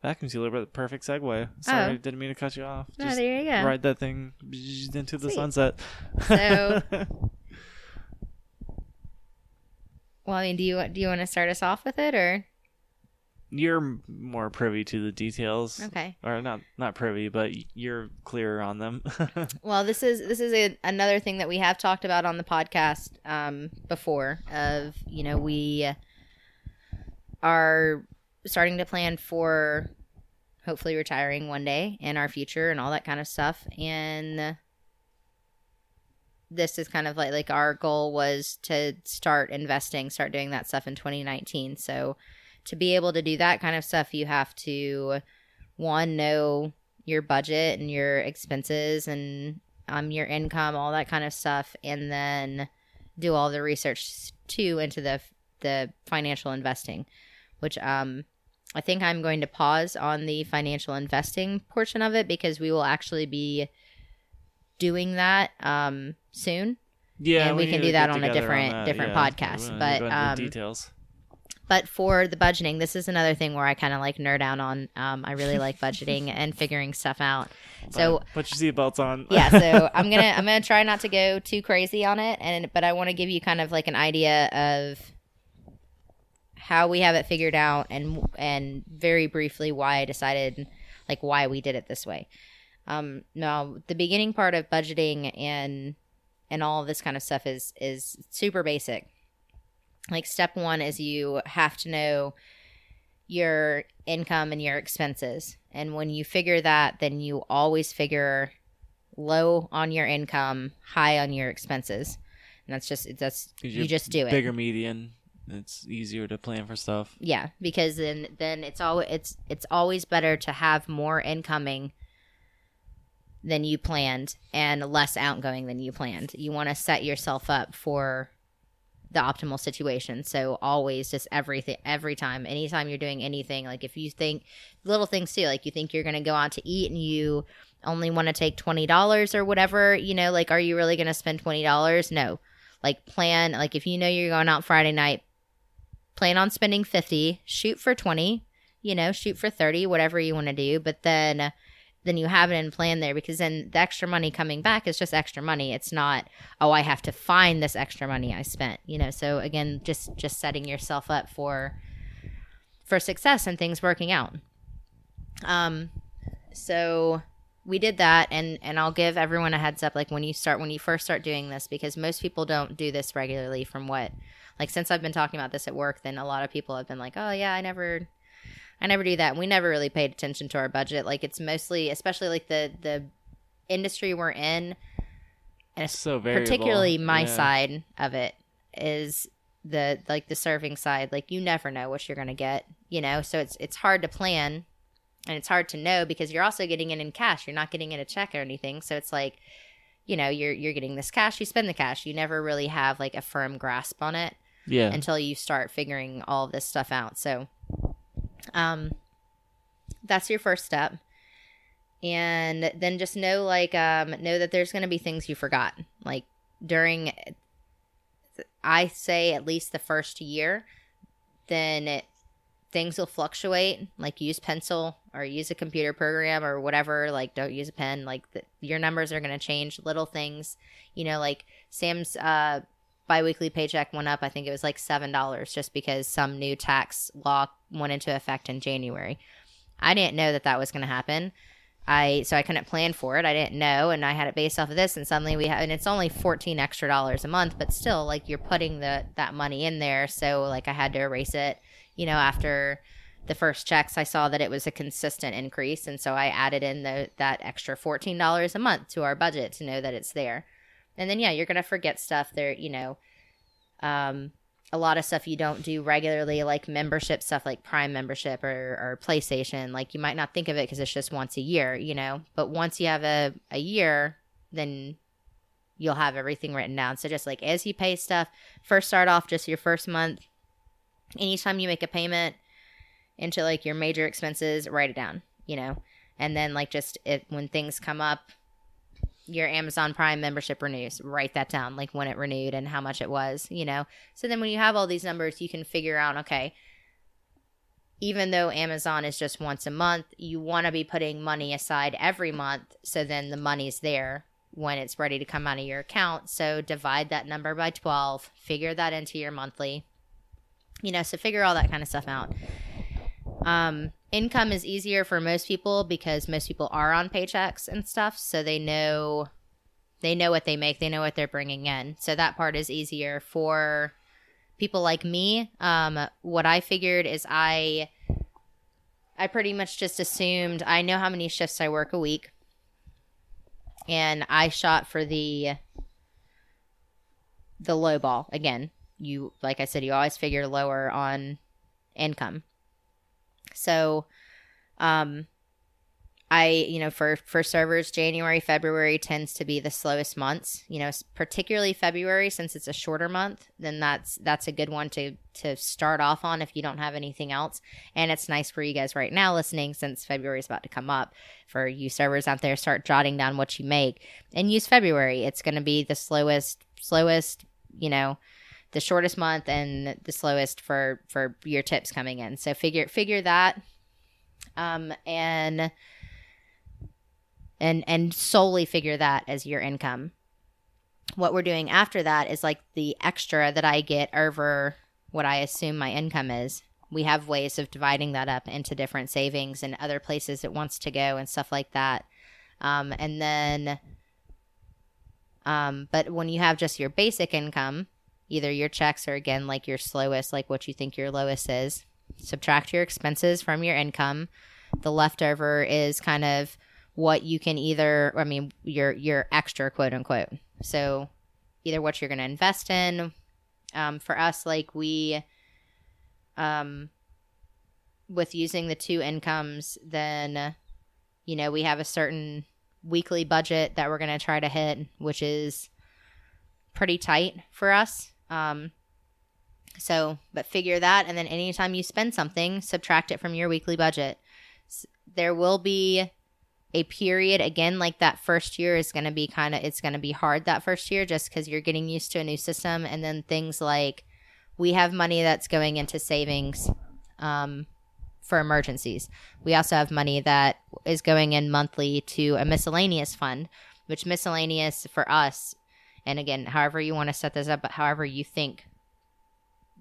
vacuum sealer, but perfect segue. Sorry, Oh. didn't mean to cut you off. no, Just there you go. ride that thing into the Sweet. sunset. So- Well, I mean, do you do you want to start us off with it or you're more privy to the details, okay? or not not privy, but you're clearer on them. Well, this is this is a, another thing that we have talked about on the podcast um, before. Of you know we are starting to plan for hopefully retiring one day in our future and all that kind of stuff. And this is kind of like like our goal was to start investing, start doing that stuff in 2019. So to be able to do that kind of stuff, you have to one know your budget and your expenses and um your income, all that kind of stuff, and then do all the research too into the the financial investing, which um I think I'm going to pause on the financial investing portion of it because we will actually be doing that um soon. yeah, And we need can do that on a different- that, different yeah. podcast, but, um, details. But for the budgeting, this is another thing where I kind of like nerd out on. Um, I really like budgeting and figuring stuff out. So But put your seatbelts on. yeah, so I'm gonna I'm gonna try not to go too crazy on it, and but I want to give you kind of like an idea of how we have it figured out, and and very briefly why I decided like why we did it this way. Um, now the beginning part of budgeting and and all this kind of stuff is is super basic. Like step one is you have to know your income and your expenses. And when you figure that, then you always figure low on your income, high on your expenses. And that's just that's you just do it. Bigger median. It's easier to plan for stuff. Yeah, because then then it's always it's it's always better to have more incoming than you planned and less outgoing than you planned. You want to set yourself up for the optimal situation. So always just everything every time, anytime you're doing anything, like if you think little things too, like you think you're going to go out to eat and you only want to take $20 or whatever, you know, like are you really going to spend $20? No. Like plan like if you know you're going out Friday night, plan on spending 50, shoot for 20, you know, shoot for 30, whatever you want to do, but then then you have it in plan there because then the extra money coming back is just extra money. It's not, oh, I have to find this extra money I spent, you know. So again, just just setting yourself up for for success and things working out. Um so we did that and and I'll give everyone a heads up like when you start when you first start doing this because most people don't do this regularly from what like since I've been talking about this at work then a lot of people have been like, "Oh yeah, I never I never do that. We never really paid attention to our budget. Like it's mostly, especially like the the industry we're in, and It's so variable. particularly my Yeah. side of it is the like the serving side. Like you never know what you're gonna get, you know. So it's it's hard to plan, and it's hard to know because you're also getting it in cash. You're not getting it a check or anything. So it's like, you know, you're you're getting this cash. You spend the cash. You never really have like a firm grasp on it Yeah. until you start figuring all this stuff out. So, um, that's your first step. And then just know, like, um, know that there's going to be things you forgot. Like during, I say at least the first year, then it, things will fluctuate. Like use pencil or use a computer program or whatever. Like don't use a pen. Like the, your numbers are going to change. Little things, you know, like Sam's uh, biweekly paycheck went up. I think it was like seven dollars just because some new tax law went into effect in January. I didn't know that that was going to happen. I so I couldn't plan for it. I didn't know, and I had it based off of this. And suddenly we have, and it's only fourteen extra dollars a month, but still, like you're putting the that money in there. So like I had to erase it, you know, after the first checks, I saw that it was a consistent increase, and so I added in the, that extra fourteen dollars a month to our budget to know that it's there. And then yeah, you're gonna forget stuff there. You know, um, a lot of stuff you don't do regularly, like membership stuff, like Prime membership or, or PlayStation. Like you might not think of it because it's just once a year, you know. But once you have a a year, then you'll have everything written down. So just like as you pay stuff, first start off just your first month. Anytime you make a payment into like your major expenses, write it down, you know. And then like just it when things come up, your Amazon Prime membership renews, write that down, like when it renewed and how much it was, you know. So then when you have all these numbers, you can figure out, okay, even though Amazon is just once a month, you want to be putting money aside every month so then the money's there when it's ready to come out of your account. So divide that number by 12, figure that into your monthly. You know, so figure all that kind of stuff out. Um, income is easier for most people because most people are on paychecks and stuff, so they know they know what they make, they know what they're bringing in. So that part is easier for people like me. Um, what I figured is I I pretty much just assumed I know how many shifts I work a week and I shot for the the low ball again. You like I said, you always figure lower on income. So, um, I you know for for servers, January February tends to be the slowest months. You know, particularly February since it's a shorter month. Then that's that's a good one to to start off on if you don't have anything else. And it's nice for you guys right now listening since February is about to come up. For you servers out there, start jotting down what you make and use February. It's going to be the slowest slowest. You know the shortest month and the slowest for for your tips coming in. So figure figure that, um, and and and solely figure that as your income. What we're doing after that is like the extra that I get over what I assume my income is. We have ways of dividing that up into different savings and other places it wants to go and stuff like that. Um, and then, um, but when you have just your basic income, either your checks or again like your slowest like what you think your lowest is. Subtract your expenses from your income. The leftover is kind of what you can either i mean your your extra quote unquote. So either what you're going to invest in. Um, for us like we um with using the two incomes then you know we have a certain weekly budget that we're going to try to hit which is pretty tight for us um, so, but figure that, and then anytime you spend something, subtract it from your weekly budget. There will be a period again like that first year is going to be kind of it's going to be hard that first year just because you're getting used to a new system and then things like we have money that's going into savings um, for emergencies we also have money that is going in monthly to a miscellaneous fund which miscellaneous for us and again, however you want to set this up, but however you think,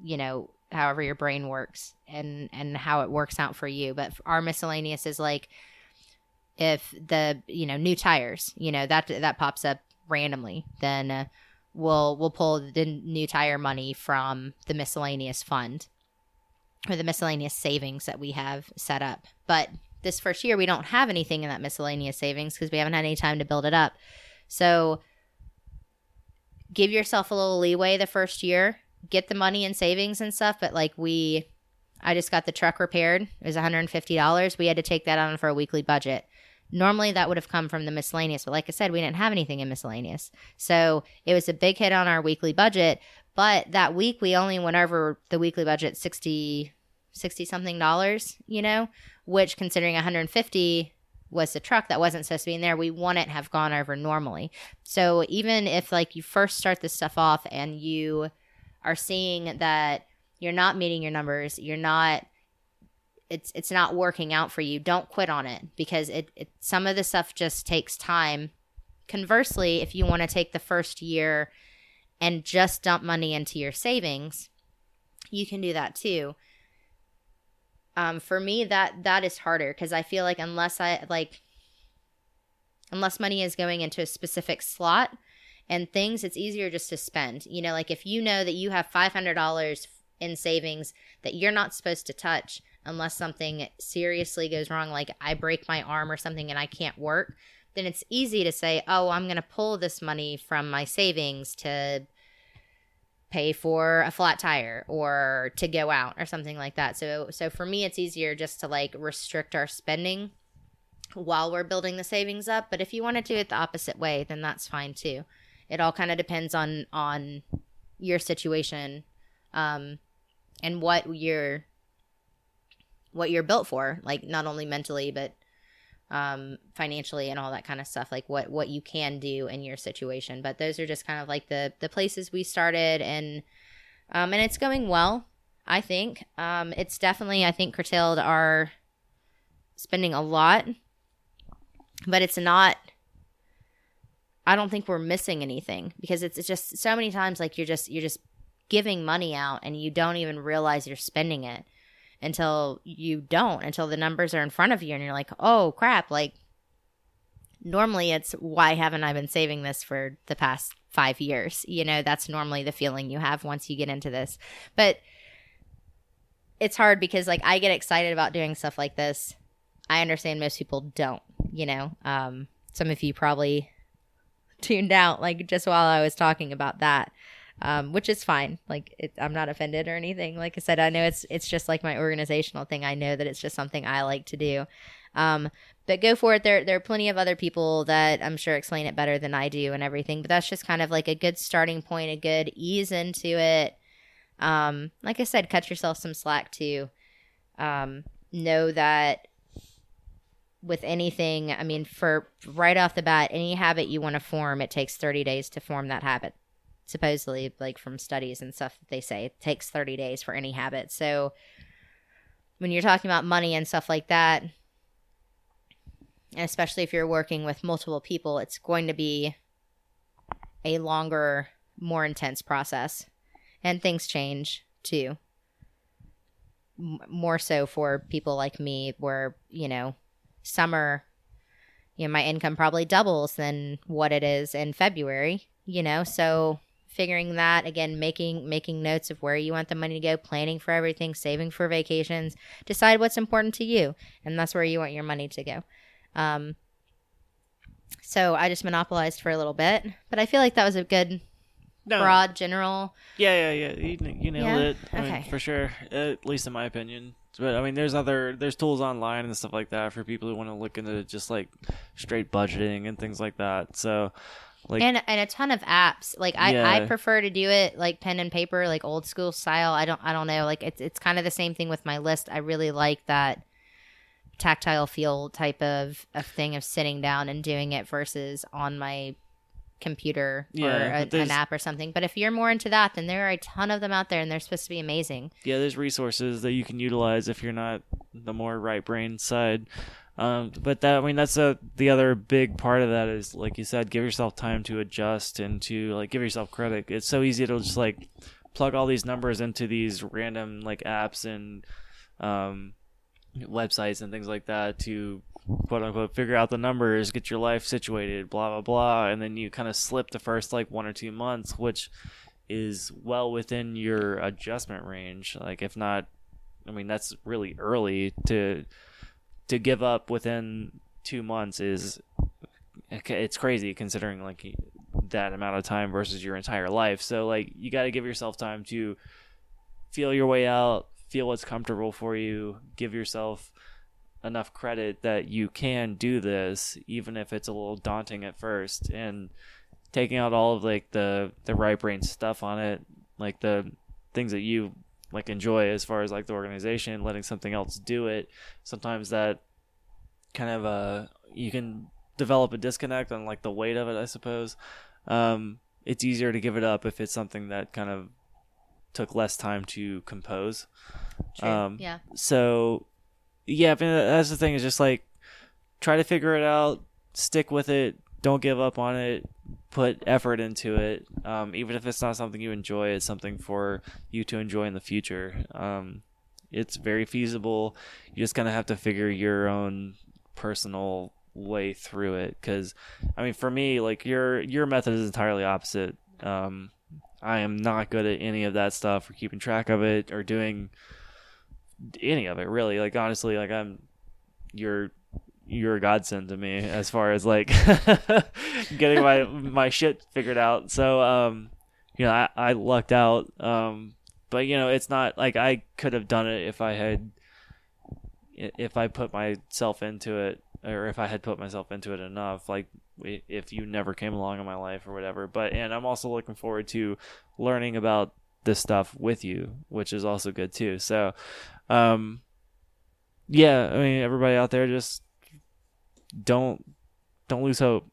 you know, however your brain works and and how it works out for you. But our miscellaneous is like if the you know new tires, you know that that pops up randomly, then uh, we'll we'll pull the new tire money from the miscellaneous fund or the miscellaneous savings that we have set up. But this first year, we don't have anything in that miscellaneous savings because we haven't had any time to build it up. So give yourself a little leeway the first year, get the money in savings and stuff. But like we, I just got the truck repaired. It was $150. We had to take that on for a weekly budget. Normally that would have come from the miscellaneous, but like I said, we didn't have anything in miscellaneous. So it was a big hit on our weekly budget. But that week we only went over the weekly budget 60, 60 something dollars, you know, which considering 150 was the truck that wasn't supposed to be in there, we wouldn't have gone over normally. So even if like you first start this stuff off and you are seeing that you're not meeting your numbers, you're not it's it's not working out for you, don't quit on it because it, it some of the stuff just takes time. Conversely, if you want to take the first year and just dump money into your savings, you can do that too um, for me that that is harder because i feel like unless i like unless money is going into a specific slot and things it's easier just to spend. You know like if you know that you have $500 in savings that you're not supposed to touch unless something seriously goes wrong, like I break my arm or something and I can't work, then it's easy to say, oh, I'm going to pull this money from my savings to pay for a flat tire or to go out or something like that. So so for me it's easier just to like restrict our spending while we're building the savings up, but if you want to do it the opposite way, then that's fine too. It all kind of depends on on your situation um and what you're what you're built for, like not only mentally but um, financially and all that kind of stuff like what what you can do in your situation. But those are just kind of like the the places we started and um, and it's going well i think. Um, it's definitely i think curtailed our spending a lot but it's not i don't think we're missing anything because it's, it's just so many times like you're just you're just giving money out and you don't even realize you're spending it until you don't, until the numbers are in front of you and you're like, oh crap, like normally it's why haven't I been saving this for the past five years? You know, that's normally the feeling you have once you get into this. But it's hard because like I get excited about doing stuff like this. I understand most people don't, you know. Um, some of you probably tuned out like just while I was talking about that um, which is fine. Like it, I'm not offended or anything. Like I said, I know it's it's just like my organizational thing. I know that it's just something I like to do. Um, but go for it. There there are plenty of other people that I'm sure explain it better than I do and everything. But that's just kind of like a good starting point, a good ease into it. Um, like I said, cut yourself some slack too. Um, know that with anything, I mean, for right off the bat, any habit you want to form, it takes 30 days to form that habit supposedly like from studies and stuff that they say it takes 30 days for any habit. So when you're talking about money and stuff like that and especially if you're working with multiple people it's going to be a longer more intense process. And things change too. More so for people like me where you know summer you know my income probably doubles than what it is in february you know? So figuring that again making making notes of where you want the money to go planning for everything saving for vacations decide what's important to you and that's where you want your money to go um, so i just monopolized for a little bit but i feel like that was a good no. broad general yeah yeah yeah you, you nailed yeah? it I okay. Mean, for sure at least in my opinion but I mean, there's other there's tools online and stuff like that for people who want to look into just like straight budgeting and things like that. So like and and a ton of apps. Like I yeah. I prefer to do it like pen and paper, like old school style. I don't I don't know. Like it's it's kind of the same thing with my list. I really like that tactile feel type of, of thing of sitting down and doing it versus on my computer yeah, or a, an app or something. But if you're more into that, then there are a ton of them out there and they're supposed to be amazing. Yeah, there's resources that you can utilize if you're not the more right brain side. Um, but that I mean that's a the other big part of that is like you said, give yourself time to adjust and to like give yourself credit. It's so easy to just like plug all these numbers into these random like apps and um, websites and things like that to quote unquote figure out the numbers, get your life situated, blah blah blah, and then you kind of slip the first like one or two months, which is well within your adjustment range. Like if not, I mean that's really early to to give up within two months is it's crazy considering like that amount of time versus your entire life. So like you got to give yourself time to feel your way out, feel what's comfortable for you, give yourself enough credit that you can do this even if it's a little daunting at first and taking out all of like the the right brain stuff on it, like the things that you like enjoy as far as like the organization, letting something else do it. Sometimes that kind of uh you can develop a disconnect on like the weight of it, I suppose. Um, it's easier to give it up if it's something that kind of took less time to compose. True. Um, yeah. So, yeah, I mean, that's the thing is just like try to figure it out, stick with it, don't give up on it, put effort into it. Um, even if it's not something you enjoy, it's something for you to enjoy in the future. Um, it's very feasible. You just kind of have to figure your own personal way through it. Because, I mean, for me, like your your method is entirely opposite. Um, I am not good at any of that stuff or keeping track of it or doing any of it really. Like honestly, like I'm you're you're a godsend to me as far as like getting my my shit figured out. So um you know, I, I lucked out. Um but you know, it's not like I could have done it if I had if I put myself into it or if I had put myself into it enough like if you never came along in my life or whatever. But and I'm also looking forward to learning about this stuff with you, which is also good too. So um yeah, I mean everybody out there just don't don't lose hope.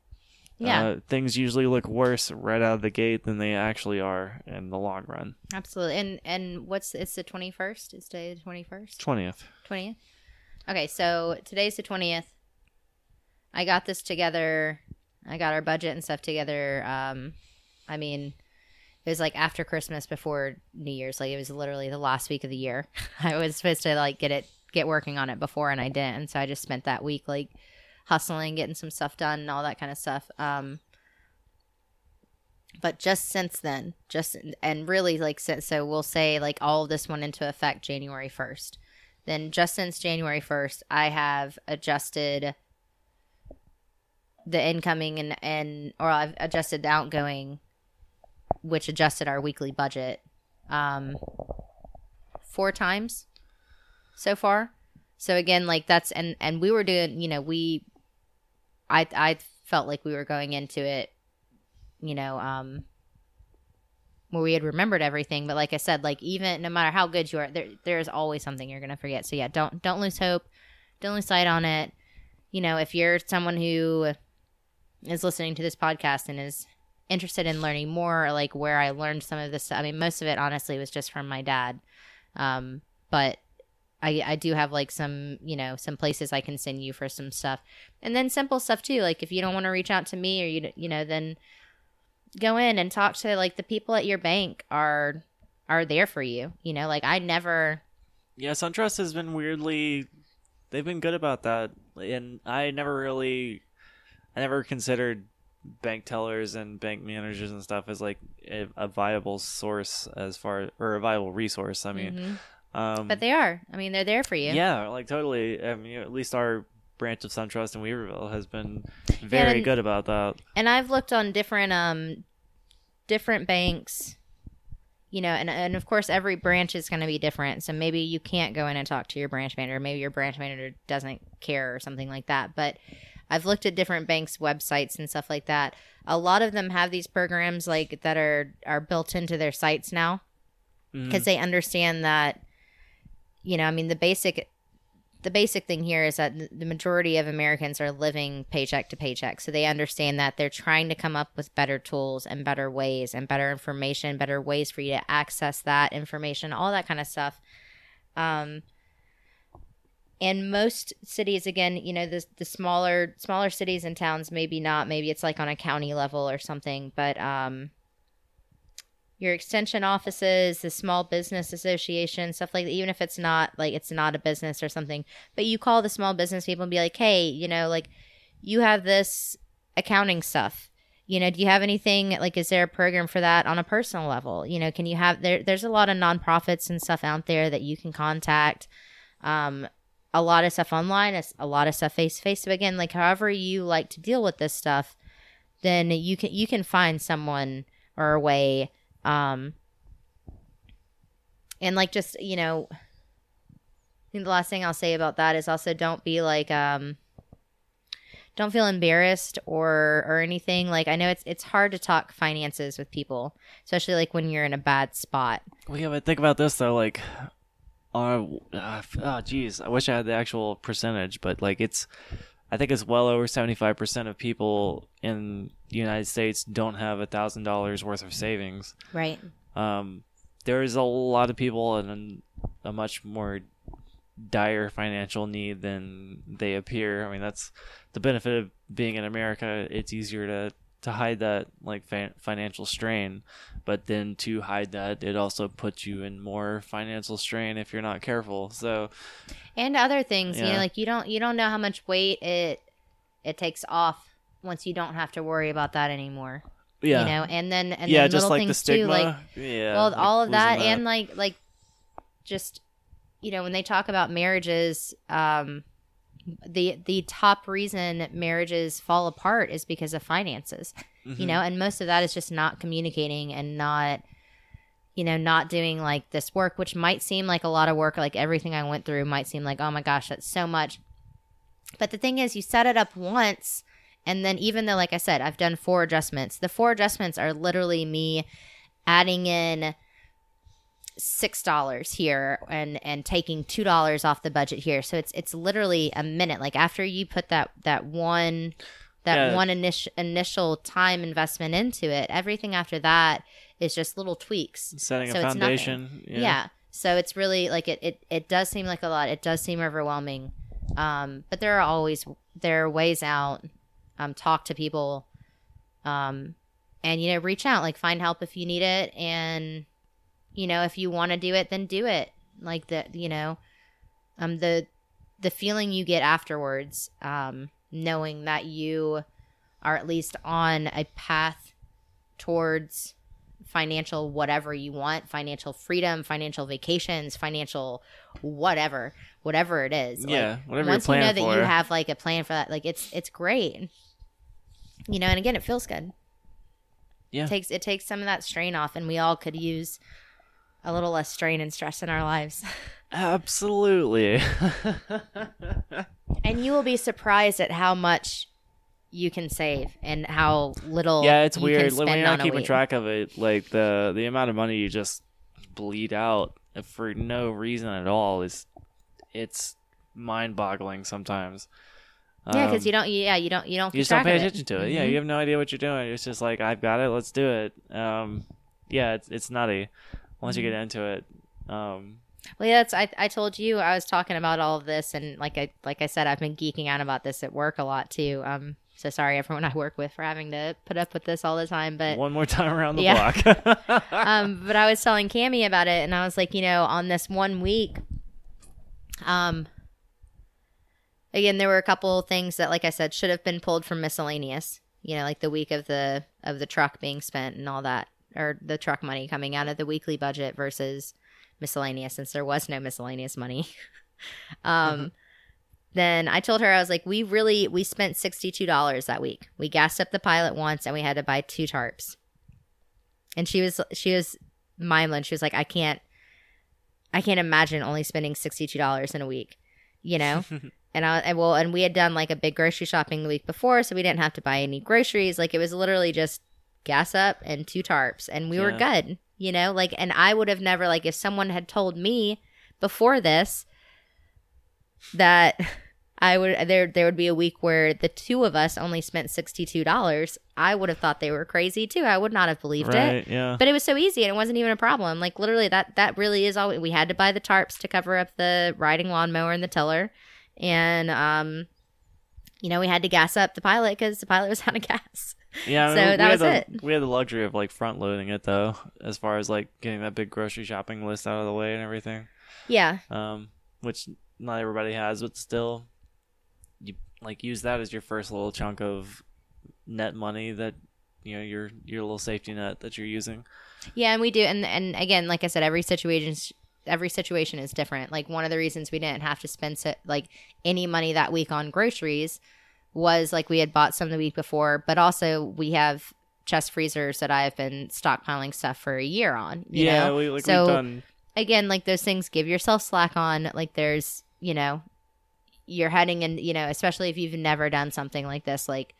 Yeah. Uh, things usually look worse right out of the gate than they actually are in the long run. Absolutely. And and what's it's the 21st? It's today the 21st? 20th. 20th. Okay, so today's the 20th. I got this together. I got our budget and stuff together. Um I mean, it was like after Christmas before New Year's. Like it was literally the last week of the year. I was supposed to like get it get working on it before and I didn't. And so I just spent that week like hustling, getting some stuff done, and all that kind of stuff. Um, but just since then, just and really like so, we'll say like all of this went into effect January first. Then just since January first, I have adjusted the incoming and and or I've adjusted the outgoing, which adjusted our weekly budget, um, four times so far. So again, like that's and and we were doing, you know, we I I felt like we were going into it, you know, um, where we had remembered everything. But like I said, like even no matter how good you are, there there is always something you're gonna forget. So yeah, don't don't lose hope, don't lose sight on it. You know, if you're someone who is listening to this podcast and is interested in learning more, like where I learned some of this, I mean, most of it honestly was just from my dad. Um, but I, I do have like some you know some places I can send you for some stuff, and then simple stuff too. Like if you don't want to reach out to me or you you know then go in and talk to like the people at your bank are are there for you. You know, like I never. Yeah, SunTrust has been weirdly. They've been good about that, and I never really, I never considered bank tellers and bank managers and stuff as like a, a viable source as far or a viable resource. I mean. Mm-hmm um, but they are. I mean, they're there for you. Yeah, like totally. I mean, at least our branch of SunTrust in Weaverville has been very yeah, and, good about that. And I've looked on different um different banks, you know, and and of course every branch is going to be different. So maybe you can't go in and talk to your branch manager. Maybe your branch manager doesn't care or something like that. But I've looked at different banks' websites and stuff like that. A lot of them have these programs like that are are built into their sites now because mm. they understand that you know, I mean, the basic the basic thing here is that the majority of Americans are living paycheck to paycheck. So they understand that they're trying to come up with better tools and better ways and better information, better ways for you to access that information, all that kind of stuff. Um, and most cities, again, you know, the the smaller smaller cities and towns, maybe not, maybe it's like on a county level or something, but um, your extension offices, the small business association, stuff like that, even if it's not like it's not a business or something, but you call the small business people and be like, hey, you know, like you have this accounting stuff. You know, do you have anything like is there a program for that on a personal level? You know, can you have there there's a lot of nonprofits and stuff out there that you can contact. Um a lot of stuff online, a lot of stuff face to face. So again, like however you like to deal with this stuff, then you can you can find someone or a way um, and like just you know, I think the last thing I'll say about that is also don't be like um, don't feel embarrassed or or anything. Like I know it's it's hard to talk finances with people, especially like when you're in a bad spot. Well, yeah, but think about this though, like. Uh, uh, oh, geez, I wish I had the actual percentage, but like it's I think it's well over 75% of people in the United States don't have a thousand dollars worth of savings. Right. Um, there's a lot of people in a much more dire financial need than they appear. I mean, that's the benefit of being in America. It's easier to to hide that like fa- financial strain, but then to hide that, it also puts you in more financial strain if you're not careful. So, and other things, yeah. you know, like you don't you don't know how much weight it it takes off once you don't have to worry about that anymore. Yeah, you know, and then and yeah, then just little like things the stigma. too, like yeah, well, like all of that, that and like like just you know when they talk about marriages um the the top reason marriages fall apart is because of finances Mm-hmm. you know and most of that is just not communicating and not you know not doing like this work which might seem like a lot of work like everything i went through might seem like oh my gosh that's so much but the thing is you set it up once and then even though like i said i've done four adjustments the four adjustments are literally me adding in six dollars here and and taking two dollars off the budget here so it's it's literally a minute like after you put that that one that Yeah. one initial initial time investment into it everything after that is just little tweaks Setting So a foundation. yeah. So it's really like it, it it does seem like a lot. It does seem overwhelming. Um, but there are always there are ways out. Um, talk to people. Um, and you know, reach out, like find help if you need it and you know, if you want to do it, then do it. Like the you know, um the the feeling you get afterwards, um, knowing that you are at least on a path towards financial whatever you want financial freedom financial vacations financial whatever whatever it is Like, Yeah, whatever once you're know that for. you have like a plan for that like it's it's great you know and again it feels good Yeah. it takes it takes some of that strain off and we all could use a little less strain and stress in our lives Absolutely. and you will be surprised at how much you can save and how little yeah, it's weird when you're not keeping track of it. Like the the amount of money you just bleed out for no reason at all is it's mind boggling sometimes. yeah because Um, you don't yeah you don't you don't you just don't pay of it. attention to it. Yeah, Mhm. you have no idea what you're doing. It's just like I've got it. Let's do it. Um, yeah, it's it's nutty once you get Mm-hmm. into it. Um, Well, yeah, that's I, I told you I was talking about all of this, and like I like I said, I've been geeking out about this at work a lot too. Um, so sorry everyone I work with for having to put up with this all the time, but one more time around the Yeah. block. um, but I was telling Cami about it, and I was like, you know, on this one week, um, again, there were a couple of things that, like I said, should have been pulled from miscellaneous. You know, like the week of the of the truck being spent and all that, or the truck money coming out of the weekly budget versus miscellaneous, since there was no miscellaneous money. um. Then I told her I was like, we really we spent sixty two dollars that week. We gassed up the pilot once, and we had to buy two tarps and she was she was mind blown. She was like, I can't, I can't imagine only spending sixty two dollars in a week, you know. and I and well, and we had done like a big grocery shopping the week before, so we didn't have to buy any groceries. Like it was literally just gas up and two tarps, and we were good, you know. Like, and I would have never like if someone had told me before this that I would there there would be a week where the two of us only spent sixty two dollars. I would have thought they were crazy too. I would not have believed it. Yeah. But it was so easy and it wasn't even a problem. Like literally that that really is all we had to buy the tarps to cover up the riding lawnmower and the tiller. And um you know, we had to gas up the pilot because the pilot was out of gas. Yeah, I So mean, that was the, it. We had the luxury of like front loading it though, as far as like getting that big grocery shopping list out of the way and everything. Yeah. Um, which not everybody has, but still, you like use that as your first little chunk of net money that you know your your little safety net that you're using. Yeah, and we do and and again, like I said, every situation every situation is different. Like one of the reasons we didn't have to spend so, like any money that week on groceries was like we had bought some the week before, but also we have chest freezers that I've been stockpiling stuff for a year on. You yeah, know? we like So- we've done. again, like those things, give yourself slack on. Like there's, you know, you're heading in, you know, especially if you've never done something like this, like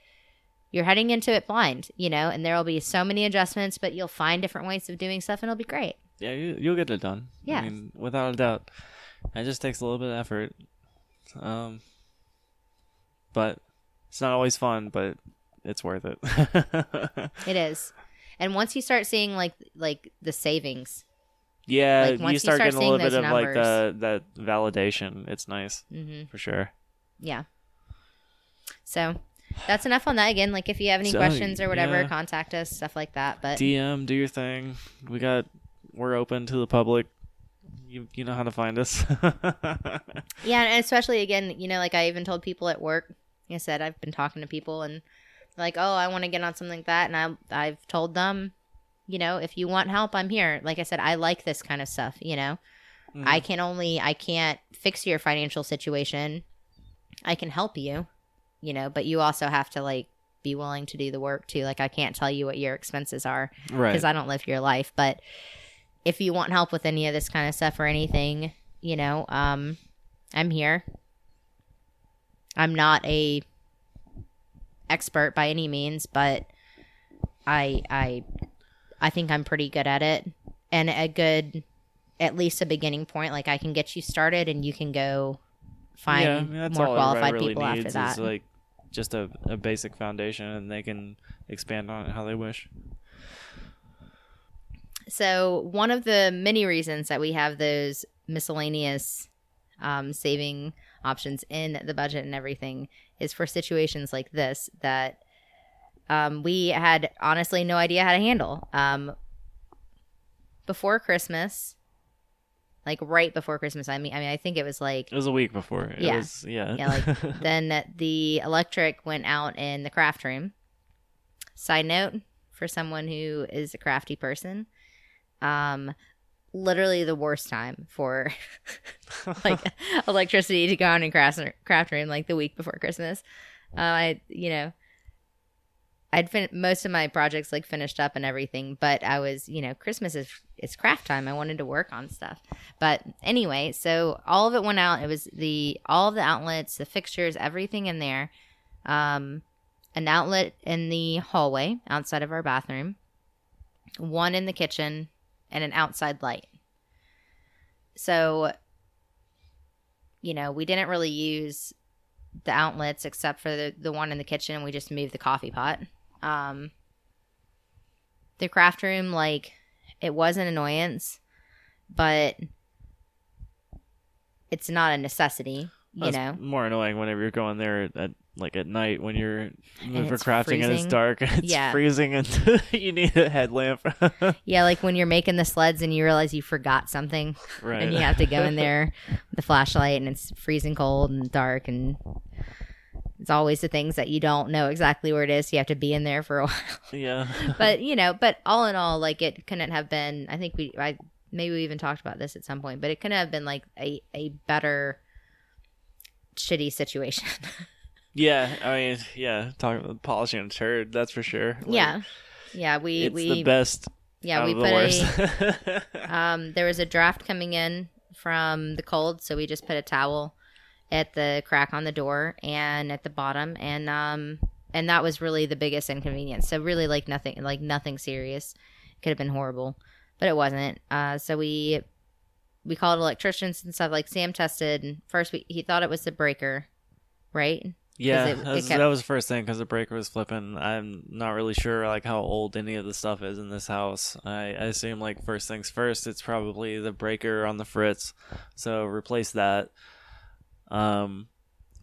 you're heading into it blind, you know, and there will be so many adjustments, but you'll find different ways of doing stuff and it'll be great. Yeah, you, you'll get it done. Yeah. I mean, without a doubt. It just takes a little bit of effort. Um, but it's not always fun, but it's worth it. It is. And once you start seeing like like the savings, yeah, Like, once you you start, start getting a little bit of like the that validation. It's nice hmm for sure. yeah. So that's enough on that. Again, like if you have any So, questions or whatever, yeah. contact us, stuff like that. But DM, do your thing. We got we're open to the public. You you know how to find us. Yeah, and especially again, you know, like I even told people at work. Like I said I've been talking to people and like, oh, I want to get on something like that, and I I've told them, you know, if you want help, I'm here. Like I said, I like this kind of stuff, you know. Mm. I can only I can't fix your financial situation. I can help you, you know, but you also have to like be willing to do the work too. Like I can't tell you what your expenses are right. because I don't live your life, but if you want help with any of this kind of stuff or anything, you know, um I'm here. I'm not a expert by any means, but I I I think I'm pretty good at it and a good at least a beginning point like I can get you started and you can go find yeah, I mean, more qualified really people after that. Like just a, a basic foundation, and they can expand on it how they wish. So one of the many reasons that we have those miscellaneous um, saving options in the budget and everything is for situations like this that um, we had honestly no idea how to handle. Um, before Christmas, like right before Christmas, I mean, I mean, I think it was like It was a week before. It Yeah. was, yeah. yeah, like then the electric went out in the craft room. Side note for someone who is a crafty person, um, literally the worst time for like electricity to go on in craft craft room like the week before Christmas. Uh, I you know. I'd fin- most of my projects like finished up and everything, but I was, you know, Christmas is it's craft time. I wanted to work on stuff. But anyway, so all of it went out. It was the all of the outlets, the fixtures, everything in there. Um, an outlet in the hallway outside of our bathroom, one in the kitchen, and an outside light. So, you know, we didn't really use the outlets except for the, the one in the kitchen, and we just moved the coffee pot. Um, the craft room, like, it was an annoyance, but it's not a necessity, you That's know. more annoying whenever you're going there at like at night when you're for crafting and it's dark and it's Yeah. freezing and you need a headlamp. Yeah, like when you're making the sleds and you realize you forgot something, right. and you have to go in there with the flashlight, and it's freezing cold and dark, and it's always the things that you don't know exactly where it is. So you have to be in there for a while. yeah. but you know, but all in all, like it couldn't have been. I think we, I maybe we even talked about this at some point, but it couldn't have been like a a better shitty situation. Yeah. I mean, yeah. Talking about polishing a turd, that's for sure. Like, yeah, yeah. We It's we the best. yeah we put a. Um, there was a draft coming in from the cold, so we just put a towel at the crack on the door and at the bottom, and um, and that was really the biggest inconvenience. So really, like nothing, like nothing serious. Could have been horrible, but it wasn't. Uh, so we we called electricians and stuff. Like Sam tested. And first, we, he thought it was the breaker, right? Yeah, it- that, was, it kept- that was the first thing because the breaker was flipping. I'm not really sure like how old any of the stuff is in this house. I, I assume like first things first, it's probably the breaker on the fritz. So replace that. Um,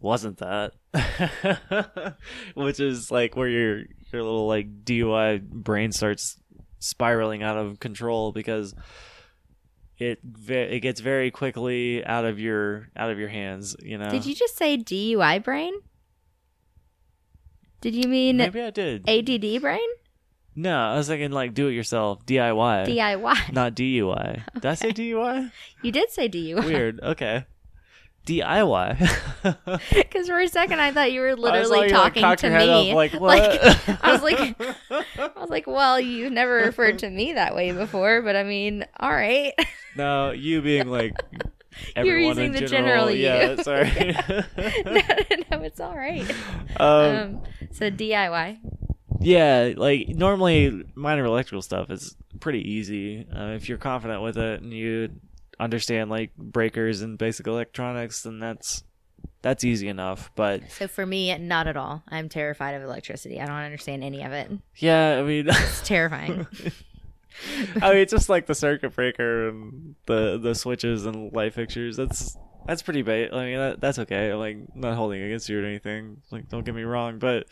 wasn't that? Which is like where your your little like DUI brain starts spiraling out of control because it it gets very quickly out of your out of your hands. You know. Did you just say DUI brain? Did you mean Maybe I did. ADD brain? No, I was thinking like do it yourself, DIY, DIY. not DUI. Did I say DUI? You did say DUI. Weird. Okay. DIY. Because for a second I thought you were literally like, talking cock to me. up, like Like, what? I was like, I was like, well, you never referred to me that way before, but I mean, all right. no, you being like You're using the general. general you. Yeah, sorry. no, no, it's all right. um, Um, so DIY. yeah, like normally minor electrical stuff is pretty easy uh, if you're confident with it and you understand like breakers and basic electronics, then that's that's easy enough. But So for me, not at all. I'm terrified of electricity. I don't understand any of it. yeah, I mean. It's terrifying. I mean, it's just like the circuit breaker and the the switches and light fixtures. That's that's pretty bait. I mean, that, that's okay. Like, not holding against you or anything. Like, don't get me wrong, but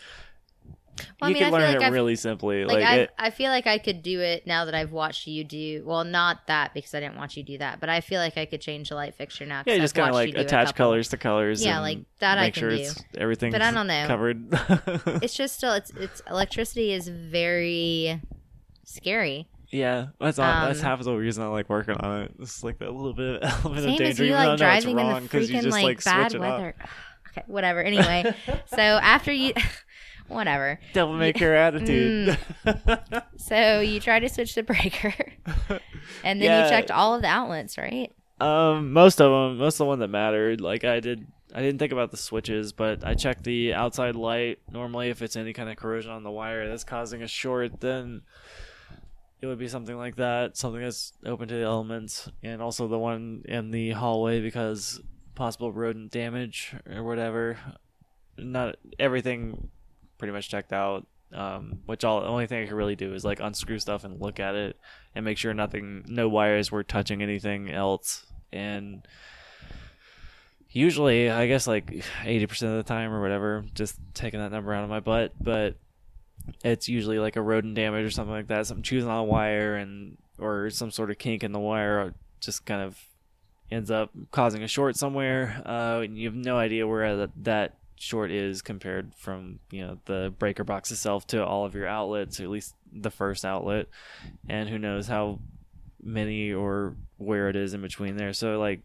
Well, I you mean, I can learn feel it I've- really simply. like Like, I, it, I feel like I could do it now that I've watched you do. Well, not that because I didn't watch you do that, but I feel like I could change the light fixture now. yeah, just kind of like you do a attach colors to colors. Yeah, like, that I can sure do. it's everything's But I don't know. covered. It's just still, it's it's electricity is very scary. Yeah, that's all, that's Um, half of the reason I like working on it. It's like that little bit of element Same of as danger. you like driving in the freaking just like, like bad switch it up. weather. Okay, whatever. Anyway, so after you, whatever. Devil care attitude. Mm. So you try to switch the breaker, and then Yeah. you checked all of the outlets, right? Um, most of them, most of the one that mattered. Like I did, I didn't think about the switches, but I checked the outside light. Normally, if it's any kind of corrosion on the wire that's causing a short, then it would be something like that, something that's open to the elements, and also the one in the hallway because possible rodent damage or whatever. Not everything, pretty much checked out. Um, which all the only thing I could really do is like unscrew stuff and look at it and make sure nothing, no wires were touching anything else. And usually, I guess like eighty percent of the time or whatever, just taking that number out of my butt. But it's usually like a rodent damage or something like that, something choosing on a wire and or some sort of kink in the wire, just kind of ends up causing a short somewhere. Uh, and you have no idea where that, that short is compared from you know the breaker box itself to all of your outlets, or at least the first outlet, and who knows how many or where it is in between there. So like.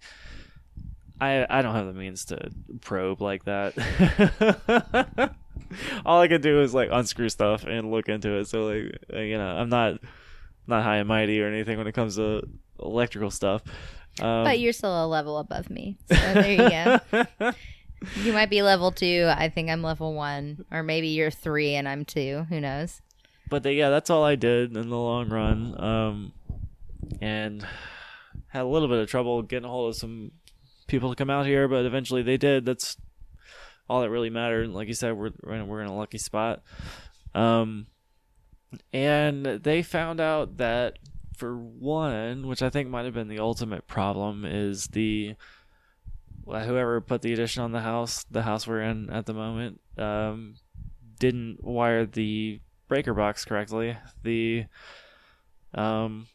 I, I don't have the means to probe like that. All I can do is like unscrew stuff and look into it. So like you know, I'm not not high and mighty or anything when it comes to electrical stuff. Um, but you're still a level above me, so there you go. You might be level two. I think I'm level one, or maybe you're three and I'm two. Who knows? but they, yeah, that's all I did in the long run. Um, and had a little bit of trouble getting a hold of some people to come out here, but eventually they did. That's all that really mattered. Like you said, we're we're in, a lucky spot. Um, and they found out that for one, which I think might have been the ultimate problem, is the whoever put the addition on the house, the house we're in at the moment, um, didn't wire the breaker box correctly. The um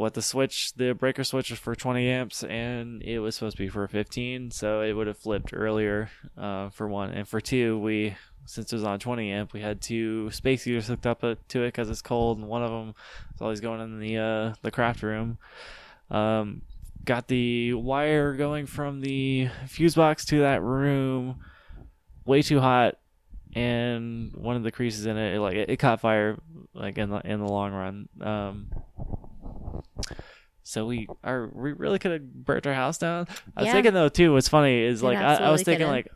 what the switch the breaker switch was for 20 amps and it was supposed to be for 15 so it would have flipped earlier uh, for one. And for two we since it was on 20 amp we had two space heaters hooked up uh, to it because it's cold and one of them is always going in the uh, the craft room. Um, got the wire going from the fuse box to that room way too hot and one of the creases in it, it like it, it caught fire like in the in the long run. Um so we are we really could have burnt our house down i was Yeah. thinking though too what's funny is like I, I was thinking coulda. like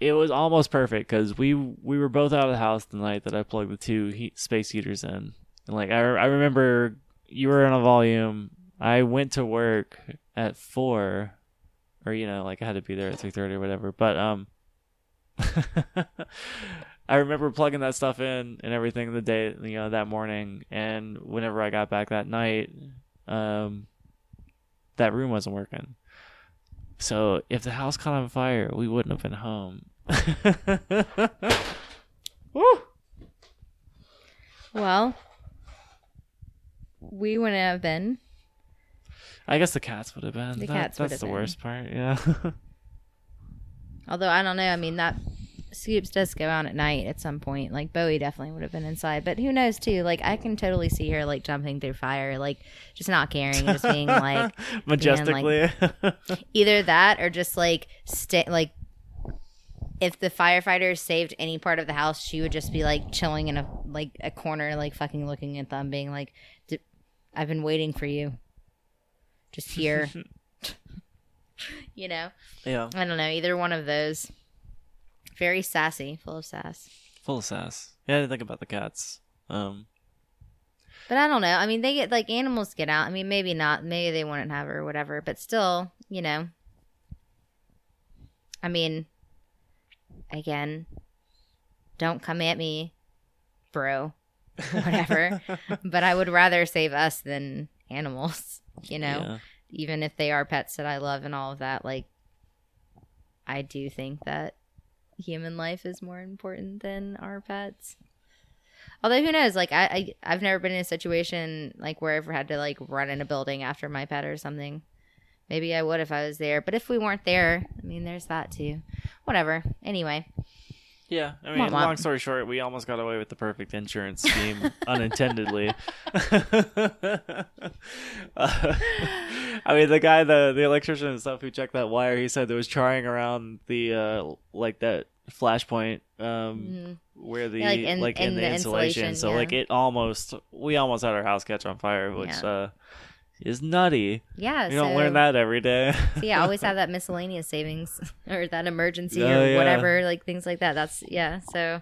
it was almost perfect because we we were both out of the house the night that i plugged the two heat space heaters in and like i, I remember you were on a volume i went to work at four or you know like i had to be there at 3.30 or whatever but um I remember plugging that stuff in and everything the day, you know, that morning. And whenever I got back that night, um, that room wasn't working. So if the house caught on fire, we wouldn't have been home. Woo! Well, we wouldn't have been. I guess the cats would have been. The That- cats would That's the been. worst part. Yeah. Although I don't know. I mean, that Scoops does go out at night at some point. Like Bowie definitely would have been inside, but who knows too? Like I can totally see her like jumping through fire, like just not caring, just being like majestically. either that or just like stay like. If the firefighters saved any part of the house, she would just be like chilling in a like a corner, like fucking looking at them, being like, "D- "I've been waiting for you, just here." you know. yeah. I don't know. Either one of those. Very sassy, full of sass. Full of sass. Yeah, I didn't think about the cats. Um, But I don't know. I mean, they get like animals get out. I mean, maybe not. Maybe they wouldn't have her or whatever. But still, you know. I mean, again, don't come at me, bro. Whatever. but I would rather save us than animals. You know, yeah. even if they are pets that I love and all of that. Like, I do think that human life is more important than our pets. Although who knows? Like I, I I've never been in a situation like where I've had to like run in a building after my pet or something. Maybe I would if I was there, but if we weren't there, I mean, there's that too. Whatever. Anyway, Yeah, I mean, womp. long story short, we almost got away with the perfect insurance scheme unintendedly. Uh, I mean, the guy, the the electrician and stuff who checked that wire, he said there was trying around the uh like that flashpoint um Mhm. where the Yeah, like in- like in in, the, the insulation. insulation, So yeah. like it almost we almost had our house catch on fire, which Yeah. uh is nutty. Yeah, You so, don't learn that every day. so yeah, always have that miscellaneous savings or that emergency Oh, or yeah. whatever, like things like that. That's yeah. So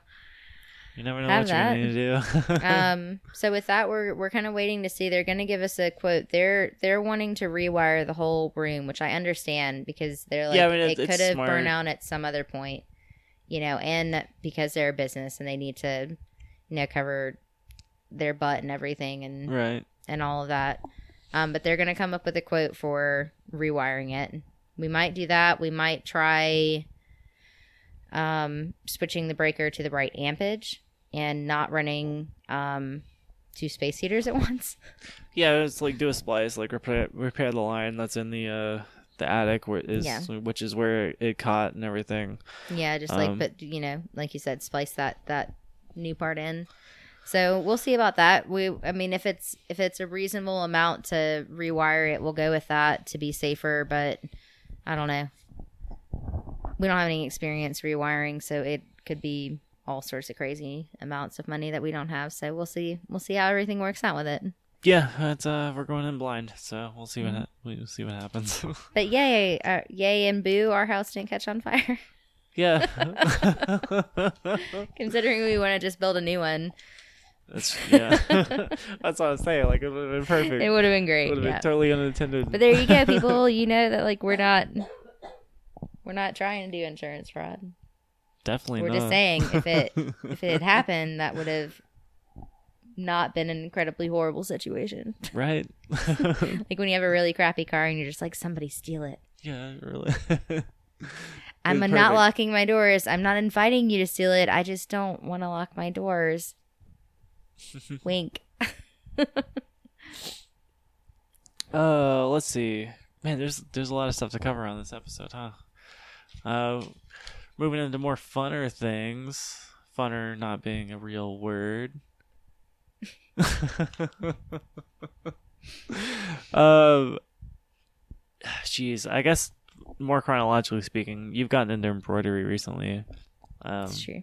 you never know Have what you're that. gonna do. um so with that we're we're kind of waiting to see. They're going to give us a quote. They're they're wanting to rewire the whole room which i understand because they're like Yeah, I mean, it it- could have burned out at some other point you know and because they're a business and they need to you know cover their butt and everything and right. and all of that. Um but they're going to come up with a quote for rewiring it. We might do that. We might try um switching the breaker to the right ampage and not running um two space heaters at once Yeah, it's like do a splice, like repair repair the line that's in the uh the attic where is Yeah. which is where it caught and everything. Yeah, just like Um, but you know, like you said, splice that that new part in. So we'll see about that. We, I mean, if it's if it's a reasonable amount to rewire it, we'll go with that to be safer. But I don't know. We don't have any experience rewiring, so it could be all sorts of crazy amounts of money that we don't have. So we'll see. We'll see how everything works out with it. Yeah, it's uh we're going in blind, so we'll see what Mm-hmm. ha- we'll see what happens. But yay, uh, yay and boo! Our house didn't catch on fire. yeah. Considering we want to just build a new one, That's yeah. That's what I was saying. Like it would have been perfect. it would have been great. would have yeah. been totally unintended. But there you go, people. You know that like we're not we're not trying to do insurance fraud. Definitely We're not. just saying if it if it had happened, that would have not been an incredibly horrible situation. right. Like when you have a really crappy car and you're just like somebody steal it. yeah, really. I'm not perfect. locking my doors. I'm not inviting you to steal it. I just don't want to lock my doors. Wink. Uh, let's see. Man, there's there's a lot of stuff to cover on this episode, huh? Uh, moving into more funner things. Funner not being a real word. um, jeez, I guess more chronologically speaking, you've gotten into embroidery recently. Um, It's true.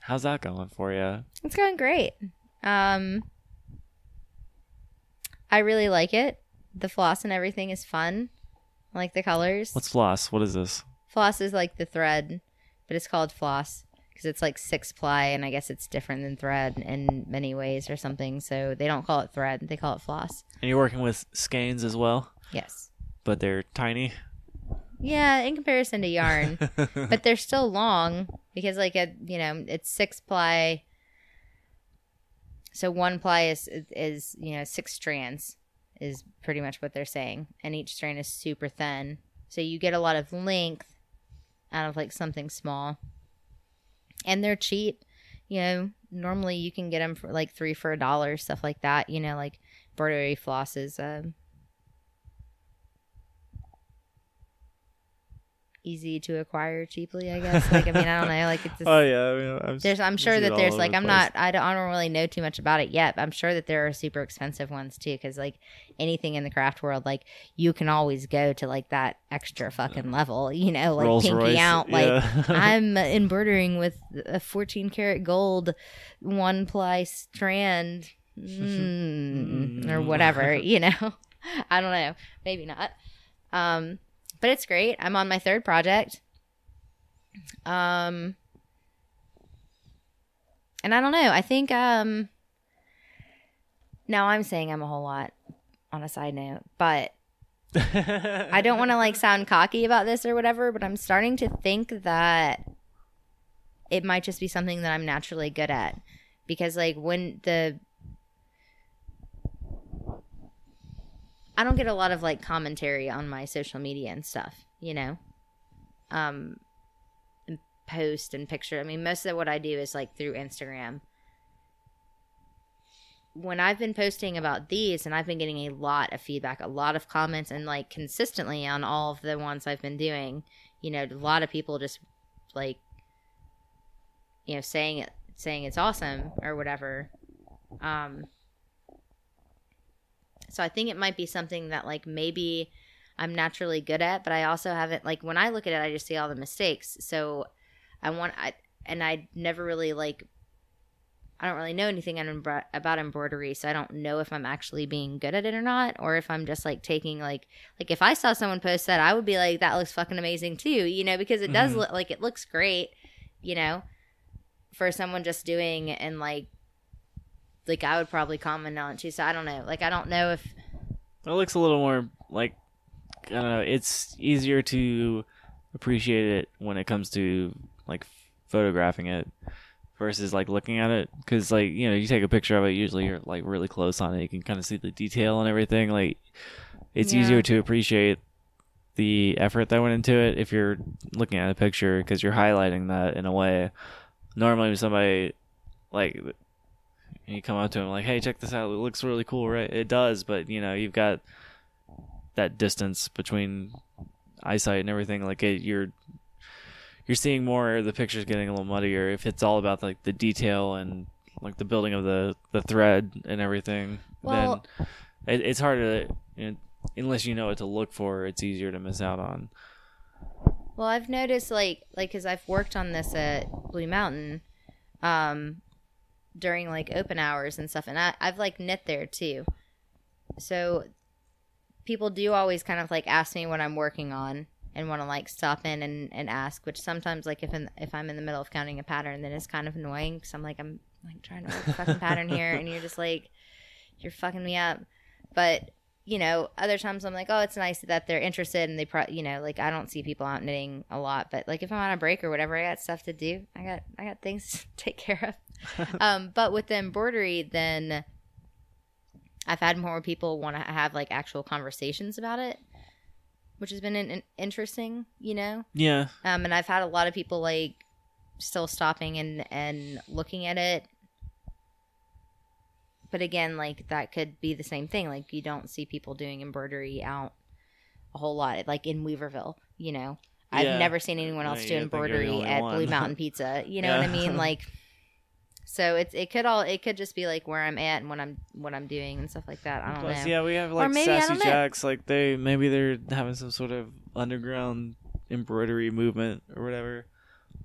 how's that going for you? It's going great. Um, I really like it. The floss and everything is fun. I like the colors. What's floss? What is this? Floss is like the thread, but it's called floss because it's like six ply, and I guess it's different than thread in many ways or something. So they don't call it thread; they call it floss. And you're working with skeins as well, Yes. but they're tiny. Yeah, in comparison to yarn, but they're still long because like a you know it's six ply. So one ply is is you know six strands is pretty much what they're saying, and each strand is super thin. So you get a lot of length out of like something small, and they're cheap. You know, normally you can get them for like three for a dollar, stuff like that. You know, like embroidery floss is um, easy to acquire cheaply. I guess. Like I mean, I don't know. Like it's just, Oh yeah, I mean, I'm, there's I'm sure that there's like the I'm place. not I don't, I don't really know too much about it yet but i'm sure that there are super expensive ones too because like anything in the craft world like you can always go to like that extra fucking level you know like Rolls pinky Royce, out like yeah. i'm embroidering with a 14 karat gold one ply strand mm, or whatever you know i don't know maybe not um but it's great. I'm on my third project. Um and I don't know. I think um now I'm saying I'm a whole lot on a side note, but I don't want to like sound cocky about this or whatever, but I'm starting to think that it might just be something that I'm naturally good at. Because like when the I don't get a lot of like commentary on my social media and stuff, you know. Um and post and picture. I mean, most of what I do is like through Instagram. When I've been posting about these and I've been getting a lot of feedback, a lot of comments and like consistently on all of the ones I've been doing, you know, a lot of people just like you know, saying it, saying it's awesome or whatever. Um, so I think it might be something that like maybe I'm naturally good at, but I also haven't like when I look at it, I just see all the mistakes. So I want I and I never really like I don't really know anything about embroidery, so I don't know if I'm actually being good at it or not, or if I'm just like taking like like if I saw someone post that, I would be like, that looks fucking amazing too, you know, because it does mm-hmm. look like it looks great, you know, for someone just doing and like like I would probably comment on it too. So I don't know, like I don't know if it looks a little more like I don't know. It's easier to appreciate it when it comes to like photographing it versus like looking at it because like you know you take a picture of it usually you're like really close on it you can kind of see the detail and everything like it's yeah. easier to appreciate the effort that went into it if you're looking at a picture because you're highlighting that in a way normally somebody like you come up to him like hey check this out. It looks really cool right? It does but you know you've got that distance between eyesight and everything. Like it, you're you're seeing more the picture's getting a little muddier. If it's all about like the detail and like the building of the the thread and everything well, then it, it's harder to you know, unless you know what to look for it's easier to miss out on. Well i've noticed like like because i've worked on this at blue mountain um during like open hours and stuff and I, i've like knit there too. So people do always kind of like ask me what i'm working on and want to like stop in and, and ask which sometimes like if in, if i'm in the middle of counting a pattern then it's kind of annoying because i'm like i'm like trying to work a fucking pattern here and you're just like you're fucking me up. But you know other times i'm like oh it's nice that they're interested and they pro you know like i don't see people out knitting a lot but like if i'm on a break or whatever i got stuff to do. I got i got things to take care of um but with the embroidery then i've had more people want to have like actual conversations about it which has been an, an interesting, you know. Yeah. Um, and I've had a lot of people like still stopping and and looking at it. But again, like that could be the same thing. Like you don't see people doing embroidery out a whole lot, like in Weaverville. You know, I've yeah. never seen anyone else do embroidery at one. Blue Mountain Pizza. You know yeah. what I mean? Like so it's it could all it could just be like where I'm at and what I'm what I'm doing and stuff like that. I don't Plus, know. Yeah, we have like maybe, Sassy Jacks. Like they maybe they're having some sort of underground embroidery movement or whatever.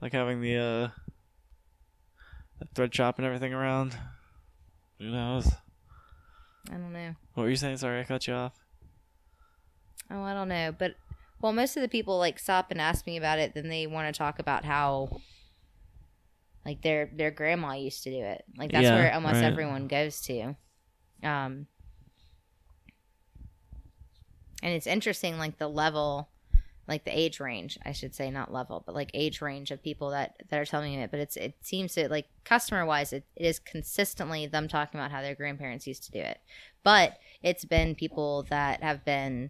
Like having the uh the thread shop and everything around. Who knows? I don't know. What were you saying? Sorry, I cut you off. Oh, I don't know. But well, most of the people like stop and ask me about it. Then they want to talk about how like their their grandma used to do it. Like that's yeah, where almost right. everyone goes to. Um and it's interesting like the level like the age range i should say not level but like age range of people that that are telling me it but it's it seems to like customer wise it, it is consistently them talking about how their grandparents used to do it but it's been people that have been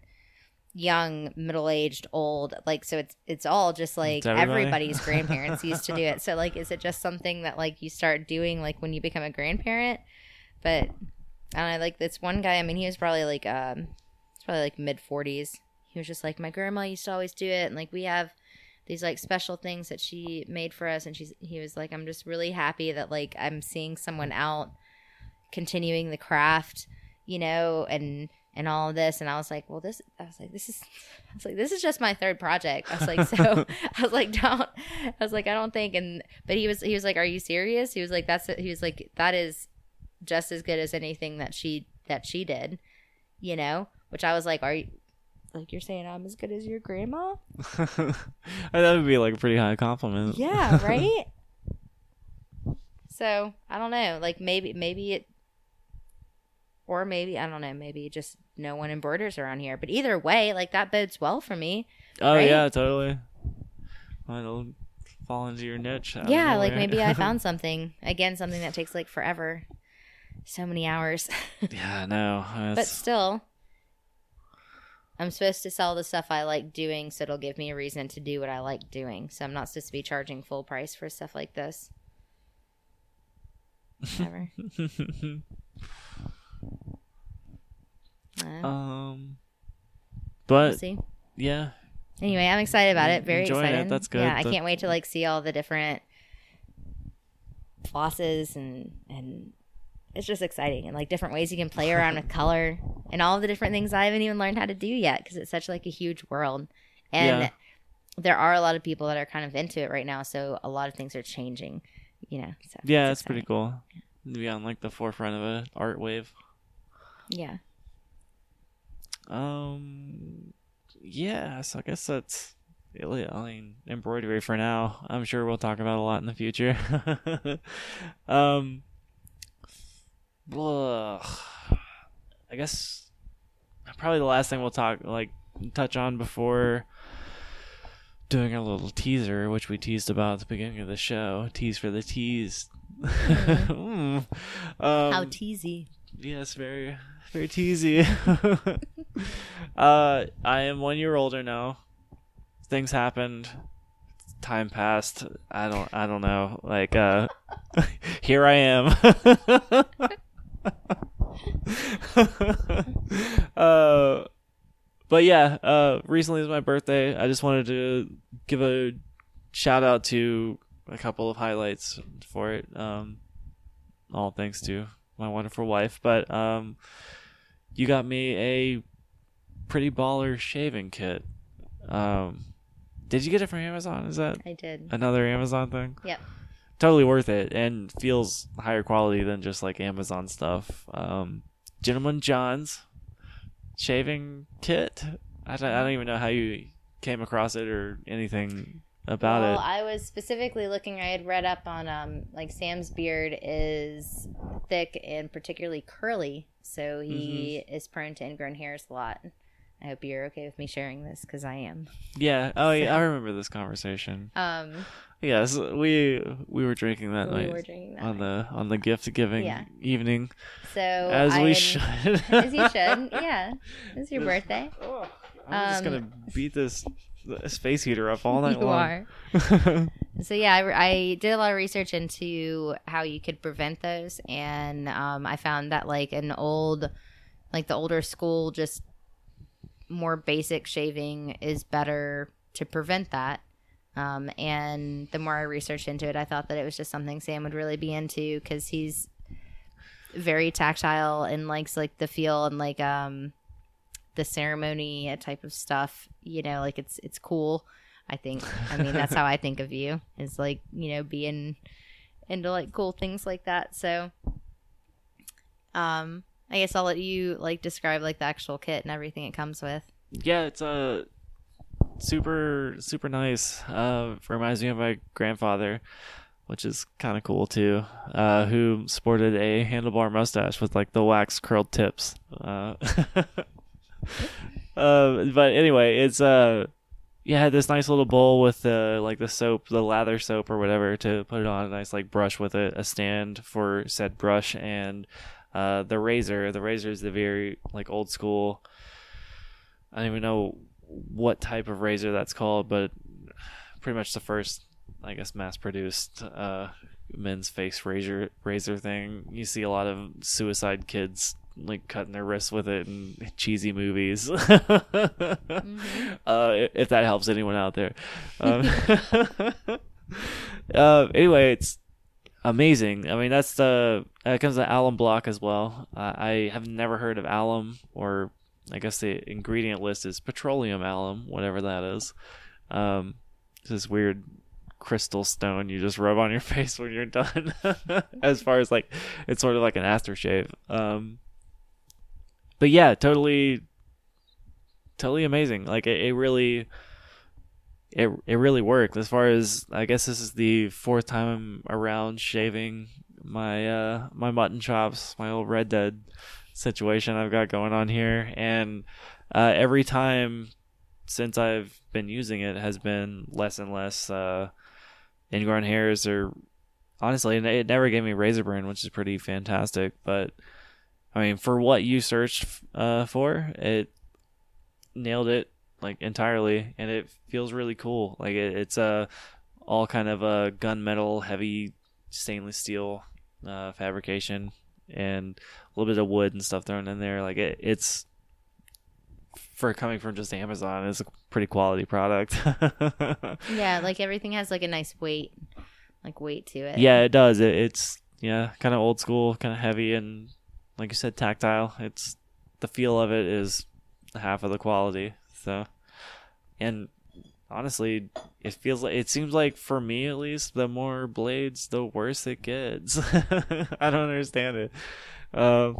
young, middle aged, old. Like so it's it's all just like everybody's grandparents used to do it. So like is it just something that like you start doing like when you become a grandparent? But I don't know, like this one guy, I mean he was probably like um it's probably like mid forties. He was just like, My grandma used to always do it and like we have these like special things that she made for us and she's he was like, I'm just really happy that like I'm seeing someone out continuing the craft, you know, and and all of this and i was like well this i was like this is i was like this is just my third project i was like so i was like don't i was like i don't think and but he was he was like are you serious he was like that's he was like that is just as good as anything that she that she did you know which i was like are you like you're saying i'm as good as your grandma that would be like a pretty high compliment yeah right so i don't know like maybe maybe it or maybe I don't know, maybe just no one embroiders around here. But either way, like that bodes well for me. Oh right? yeah, totally. it'll fall into your niche. Yeah, like maybe I found something again, something that takes like forever, so many hours. yeah, no, but still. I'm supposed to sell the stuff I like doing, so it'll give me a reason to do what I like doing. So I'm not supposed to be charging full price for stuff like this. Whatever. Um, but we'll see. Yeah. Anyway, I'm excited about it. Very excited. It. That's good. Yeah, I can't wait to like see all the different flosses and and it's just exciting and like different ways you can play around with color and all the different things I haven't even learned how to do yet because it's such like a huge world. And Yeah. there are a lot of people that are kind of into it right now, so a lot of things are changing. You know, so Yeah, it's it's pretty cool. Be on like the forefront of a art wave. Yeah. Um, yeah. So I guess that's. really- I mean, embroidery for now. I'm sure we'll talk about a lot in the future. um, ugh. I guess probably the last thing we'll talk like touch on before doing our little teaser, which we teased about at the beginning of the show. Tease for the tease. Mm. Um, How teasy. Yes, very, very teasy. uh, I am one year older now. Things happened. Time passed. I don't. I don't know. Like, uh, here I am. uh, but yeah. Uh, recently is my birthday. I just wanted to give a shout out to a couple of highlights for it. Um, all thanks to my wonderful wife. But um, you got me a pretty baller shaving kit. Um, did you get it from Amazon? Is that I did. another Amazon thing? Yep. Totally worth it and feels higher quality than just like Amazon stuff. Um, Gentleman Jon's shaving kit. I don't, I don't even know how you came across it or anything about well, it. I was specifically looking. I had read up on um like Sam's beard is thick and particularly curly, so he Mm-hmm. is prone to ingrown hairs a lot. I hope you're okay with me sharing this because I am. Yeah. Oh, yeah. I remember this conversation. Um, Yes, we we were drinking that we night were drinking that. on night. the on the gift giving Yeah. evening, So as I we had- should. as you should. Yeah, it's your birthday. I'm just Um, gonna beat this space heater up all night you long. are. So yeah, I, I did a lot of research into how you could prevent those, and um, I found that like an old, like the older school, just more basic shaving is better to prevent that. Um, and the more I researched into it, I thought that it was just something Sam would really be into because he's very tactile and likes like the feel and like um the ceremony type of stuff. You know, like it's it's cool. I think. I mean, that's how I think of you is like you know being into like cool things like that. So, um, I guess I'll let you like describe like the actual kit and everything it comes with. yeah, it's a super super nice. Uh, reminds me of my grandfather, which is kind of cool too. Uh, who sported a handlebar mustache with like the wax curled tips. Uh, uh, but anyway, it's uh. Yeah, this nice little bowl with the like the soap, the lather soap or whatever to put it on. A nice like brush with it, a stand for said brush, and uh, the razor. The razor is the very like old school. I don't even know what type of razor that's called, but pretty much the first, I guess, mass-produced uh, men's face razor razor thing. You see a lot of suicide kids like cutting their wrists with it in cheesy movies. uh, if that helps anyone out there. Um, uh, anyway, it's amazing. I mean, that's the that comes to alum block as well. Uh, I have never heard of alum, or I guess the ingredient list is petroleum alum, whatever that is. Um, it's this weird crystal stone you just rub on your face when you're done. as far as like, it's sort of like an aftershave. Um, but yeah, totally, totally amazing. Like it, it really. It, it really worked as far as I guess this is the fourth time around shaving my uh my mutton chops, my old Red Dead situation I've got going on here, and uh, every time since I've been using it has been less and less uh, ingrown hairs, or honestly, it- it never gave me razor burn, which is pretty fantastic. But I mean, for what you searched uh, for, it nailed it like entirely, and it feels really cool. Like it, it's uh, all kind of a gunmetal, heavy stainless steel uh, fabrication, and a little bit of wood and stuff thrown in there. Like it, it's for coming from just Amazon, it's a pretty quality product. Yeah, like everything has like a nice weight. like weight to it. Yeah, it does. It, it's yeah, kind of old school, kind of heavy, and like you said, tactile. It's the feel of it is half of the quality. So, and honestly, it feels like it seems like for me at least, the more blades, the worse it gets. I don't understand it. Um,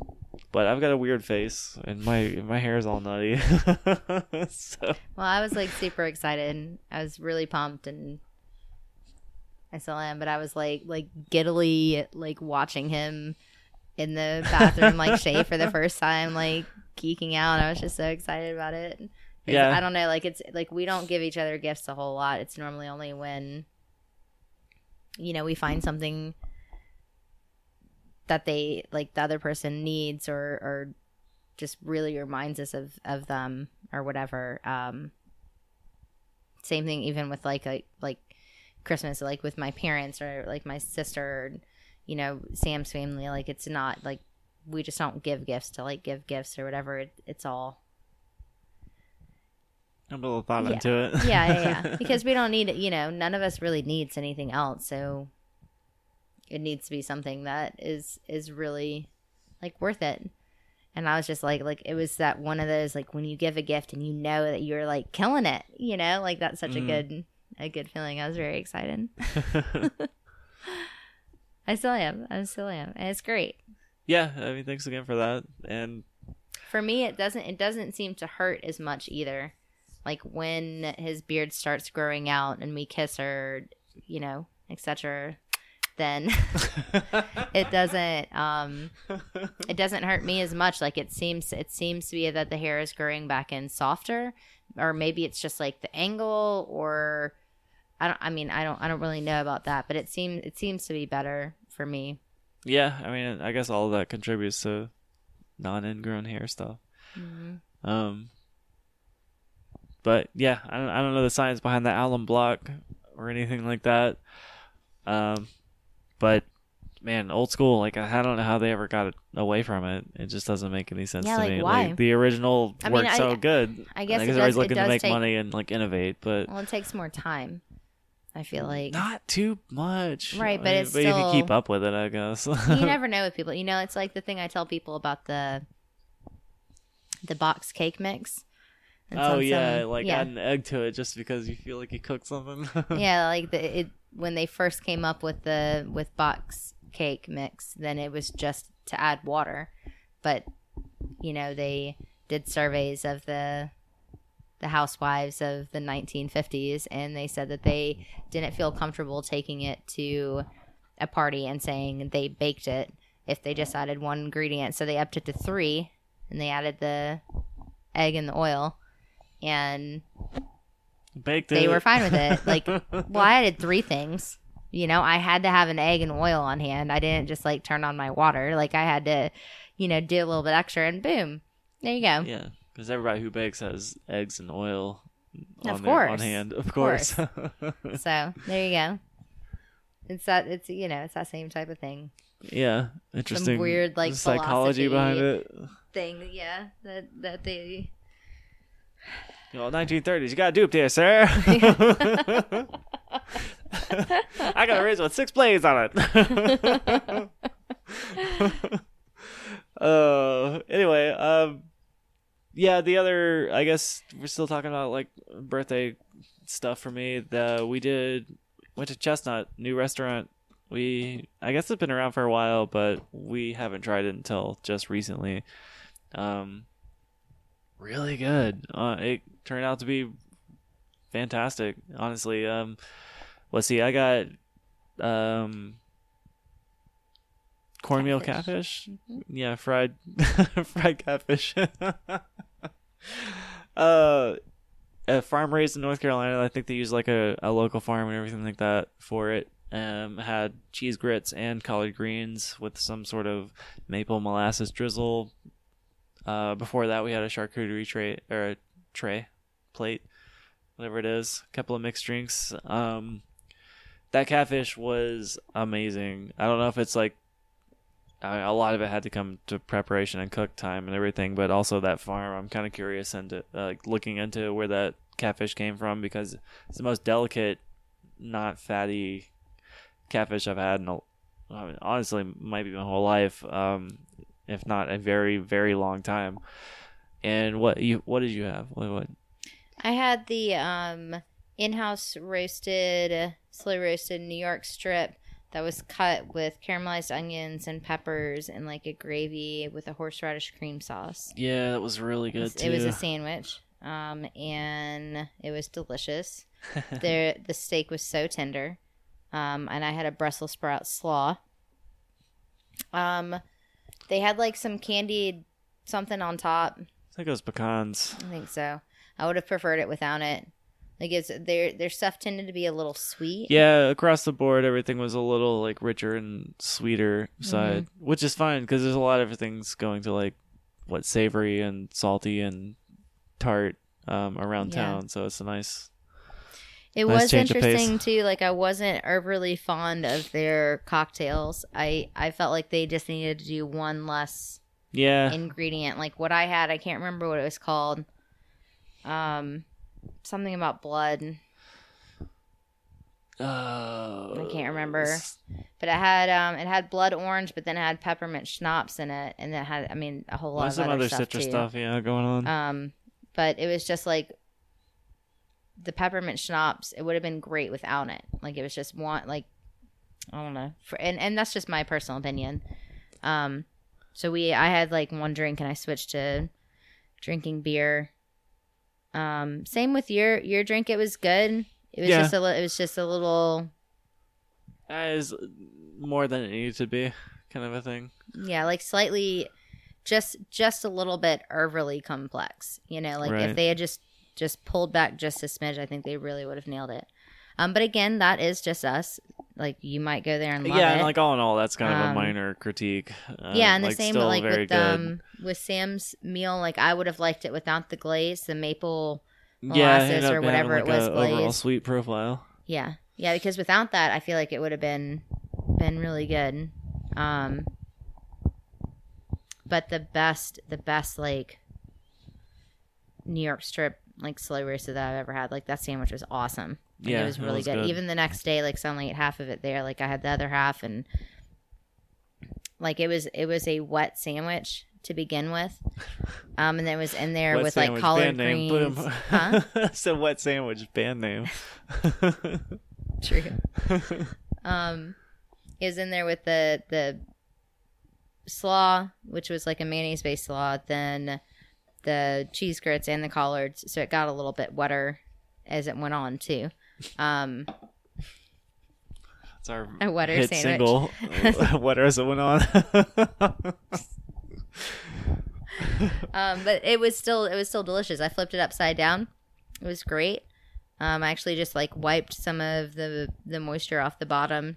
but I've got a weird face, and my my hair is all nutty. so Well, I was like super excited. And I was really pumped and I still am, but I was like like giddily like watching him in the bathroom like Shay for the first time, like geeking out. I was just so excited about it. Yeah. I don't know, like it's like we don't give each other gifts a whole lot. It's normally only when you know, we find something that they like the other person needs or or just really reminds us of of them or whatever. Um same thing even with like a like Christmas, like with my parents or like my sister, you know, Sam's family. Like it's not like we just don't give gifts to like give gifts or whatever. It, it's all a little thought Yeah. into it. yeah, yeah, yeah. because we don't need it. You know, none of us really needs anything else. So it needs to be something that is is really like worth it. And I was just like, like it was that one of those like when you give a gift and you know that you're like killing it. You know, like that's such Mhm. a good a good feeling. I was very excited. I still am. I still am, and it's great. yeah, I mean, thanks again for that. And For me, it doesn't it doesn't seem to hurt as much either. Like when his beard starts growing out and we kiss her, you know, etc. Then it doesn't um it doesn't hurt me as much. Like it seems it seems to be that the hair is growing back in softer, or maybe it's just like the angle, or I don't. I mean, I don't. I don't really know about that, but it seems it seems to be better for me. yeah, I mean, I guess all of that contributes to non-ingrown hair stuff. Um, but yeah, I don't, I don't know the science behind the alum block or anything like that. Um, but man, old school, like I don't know how they ever got it away from it. It just doesn't make any sense Yeah, to like, me. why? Like the original I mean, I- so good. I guess I guess everybody's looking to make take- money and like innovate, but Well, it takes more time. I feel like not too much. Right, I but mean, it's but you can keep up with it, I guess. you never know with people. You know, it's like the thing I tell people about the the box cake mix. It's oh yeah, some- like yeah. add an egg to it just because you feel like you cooked something. yeah, like the it when they first came up with the with box cake mix, then it was just to add water, but you know they did surveys of the the housewives of the 1950s, and they said that they didn't feel comfortable taking it to a party and saying they baked it if they just added one ingredient. So they upped it to three, and they added the egg and the oil, and Baked they it. were fine with it. Like, well, I added three things. You know, I had to have an egg and oil on hand. I didn't just like turn on my water. Like, I had to, you know, do a little bit extra, and boom, there you go. Yeah, because everybody who bakes has eggs and oil on, Of their- on hand. Of, Of course. So there you go. It's that. It's you know, it's that same type of thing. yeah, interesting. weird, like, psychology behind it. Thing, yeah. That that they. You know, 1930s. You got duped here, sir. I got a razor with six blades on it. uh, anyway, um, yeah, the other, I guess we're still talking about like birthday stuff for me. The we did went to Chestnut, new restaurant. We, I guess it's been around for a while, but we haven't tried it until just recently. Um, really good. Uh, it turned out to be fantastic, honestly. Um, let's see, I got um cornmeal Catfish. catfish. Yeah, fried fried catfish. uh, a farm raised in North Carolina. I think they use like a, a local farm and everything like that for it. Um, had cheese grits and collard greens with some sort of maple molasses drizzle. Uh, before that, we had a charcuterie tray or a tray plate, whatever it is. A couple of mixed drinks. Um, that catfish was amazing. I don't know if it's like I mean, a lot of it had to come to preparation and cook time and everything, but also that farm. I'm kind of curious into uh, looking into where that catfish came from because it's the most delicate, not fatty catfish I've had in a, I mean, honestly might be my whole life, um, if not a very very long time. And what you what did you have? What, what? I had the um, in-house roasted, slow roasted New York strip that was cut with caramelized onions and peppers and like a gravy with a horseradish cream sauce. Yeah, that was really It good was, too. it was a sandwich, um, and it was delicious. the The steak was so tender, um, and I had a Brussels sprout slaw. Um, they had like some candied something on top. I think it was pecans. I think so. I would have preferred it without it. Like it's their their stuff tended to be a little sweet. Yeah, across the board, everything was a little like richer and sweeter side, Mm-hmm. which is fine because there's a lot of things going to like what savory and salty and tart um, around Yeah. town. So it's a nice. It Nice was change of pace. interesting too. Like I wasn't overly fond of their cocktails. I I felt like they just needed to do one less Yeah, ingredient. Like what I had, I can't remember what it was called. Um, something about blood, uh, I can't remember. but it had um it had blood orange, but then it had peppermint schnapps in it, and it had I mean a whole lot of some other other stuff citrus too. stuff, yeah, going on. Um, but it was just like the peppermint schnapps. It would have been great without it. Like it was just one like I don't know. For, and and that's just my personal opinion. Um, so we I had like one drink and I switched to drinking beer. Um, same with your your drink. It was good. It was Yeah. just a li- it was just a little That is more than it needed to be, kind of a thing. yeah like slightly just just a little bit overly complex you know like Right. if they had just just pulled back just a smidge i think they really would have nailed it um but again that is just us like you might go there and love yeah, it and like all in all, that's kind of a Um, minor critique. Uh, yeah and the like, same still like very with good. um with sam's meal like i would have liked it without the glaze the maple yeah, molasses ended up or having, whatever like it was a overall glazed. sweet profile. yeah yeah because without that i feel like it would have been been really good um but the best the best like new york strip like slow roasted that i've ever had like that sandwich was awesome Yeah, it was it really was good. good. even the next day like so only ate half of it there like i had the other half and like it was it was a wet sandwich to begin with um and then it was in there with like collard band name. greens Boom. huh a wet sandwich band name. True. um, it was in there with the the slaw, which was like a mayonnaise based slaw, then the cheese grits and the collards, so it got a little bit wetter as it went on too. Um, It's our A hit sandwich. single. As it went on. um, but it was still it was still delicious. I flipped it upside down. It was great. Um, I actually just like wiped some of the the moisture off the bottom.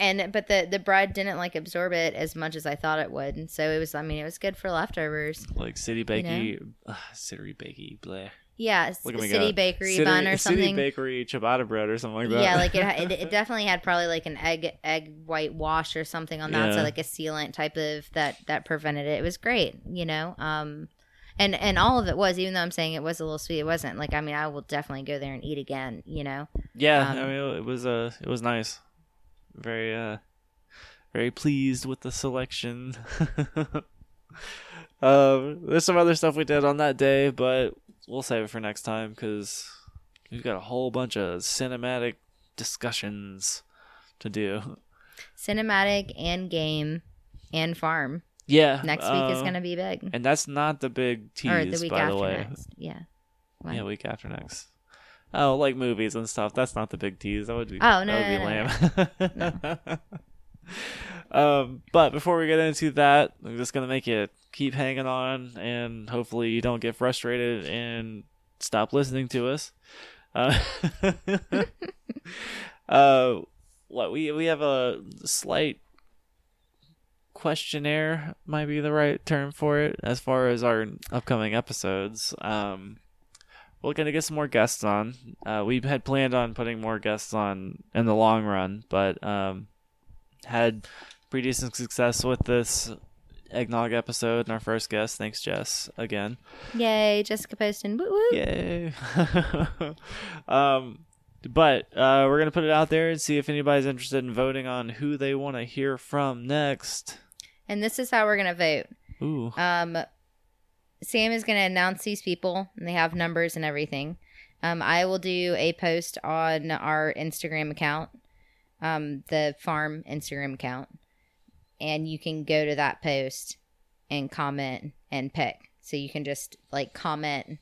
And but the the bread didn't like absorb it as much as I thought it would, and so it was. I mean, it was good for leftovers. like city bakey, uh, city bakey, bleh. Yeah, Look at me city go. bakery City- bun or something. City bakery ciabatta bread or something like that. yeah, like it, it, it definitely had probably like an egg egg white wash or something on that, so like a sealant type of that that prevented it. It was great, you know. Um, and and all of it was, even though I'm saying it was a little sweet, it wasn't. Like I mean, I will definitely go there and eat again, you know. Yeah, Um, I mean it was uh it was nice. Very uh very pleased with the selection. um there's some other stuff we did on that day, but we'll save it for next time cuz we've got a whole bunch of cinematic discussions to do. Cinematic and game and farm Yeah. next week is uh, going to be big, And that's not the big tease or the week by after the way. next. Yeah. What? Yeah, week after next. Oh, like movies and stuff. That's not the big tease. That would be Oh, no, that would no, be lame. um, but before we get into that, I'm just gonna make you keep hanging on, and hopefully you don't get frustrated and stop listening to us. Uh, uh, what we we have a slight questionnaire might be the right term for it as far as our upcoming episodes. Um, we're gonna get some more guests on. Uh, we had planned on putting more guests on in the long run, but um, had pretty decent success with this eggnog episode and our first guest. Thanks, Jess, again. Yay, Jessica Poston. Woo woo. Yay! um, but uh, we're gonna put it out there and see if anybody's interested in voting on who they want to hear from next. And this is how we're gonna vote. Ooh, Um, Sam is gonna announce these people, and they have numbers and everything. Um, I will do a post on our Instagram account, um, the farm Instagram account, and you can go to that post and comment and pick. So you can just like comment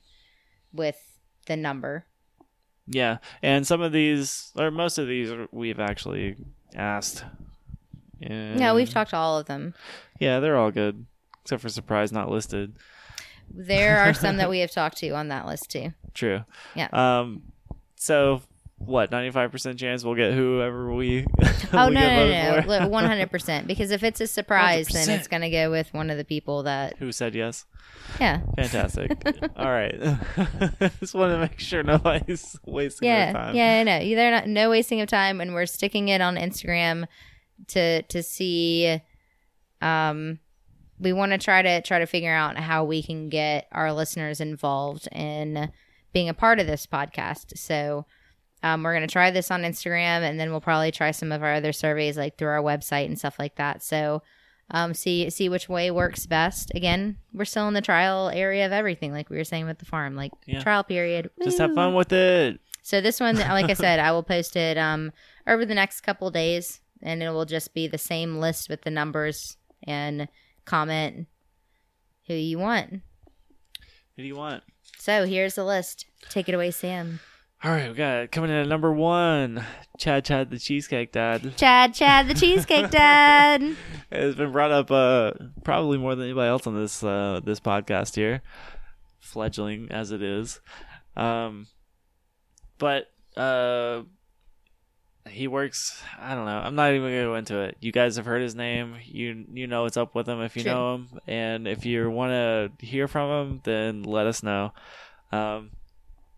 with the number. yeah. And some of these, or most of these, we've actually asked. And No, we've talked to all of them. Yeah, they're all good, except for surprise not listed. There are some that we have talked to on that list too. True. Yeah. Um. So what? Ninety five percent chance we'll get whoever we. Oh we no, get no, no, for? no, one hundred percent. Because if it's a surprise, then 100%. it's gonna go with one of the people that. Who said yes? Yeah, Fantastic. All right. Just want to make sure nobody's wasting their yeah, time. yeah. No, they're not. No wasting of time, and we're sticking it on Instagram to to see. Um, we want to try to try to figure out how we can get our listeners involved in being a part of this podcast. So. Um, we're going to try this on Instagram and then we'll probably try some of our other surveys like through our website and stuff like that. So, um, see see which way works best. Again, we're still in the trial area of everything, like we were saying with the farm, like Yeah. trial period. Just have fun with it. So this one, like I said, I will post it um, over the next couple days, and it will just be the same list with the numbers and comment who you want. Who do you want? So here's the list. Take it away, Sam. All right, we got coming in at number one. Chad, Chad, the cheesecake dad. Chad, Chad, the cheesecake dad. It's been brought up uh, probably more than anybody else on this uh, this podcast here, fledgling as it is. Um, but uh, he works. I don't know. I'm not even gonna go into it. You guys have heard his name. You you know what's up with him if you know him, and if you want to hear from him, then let us know. Um,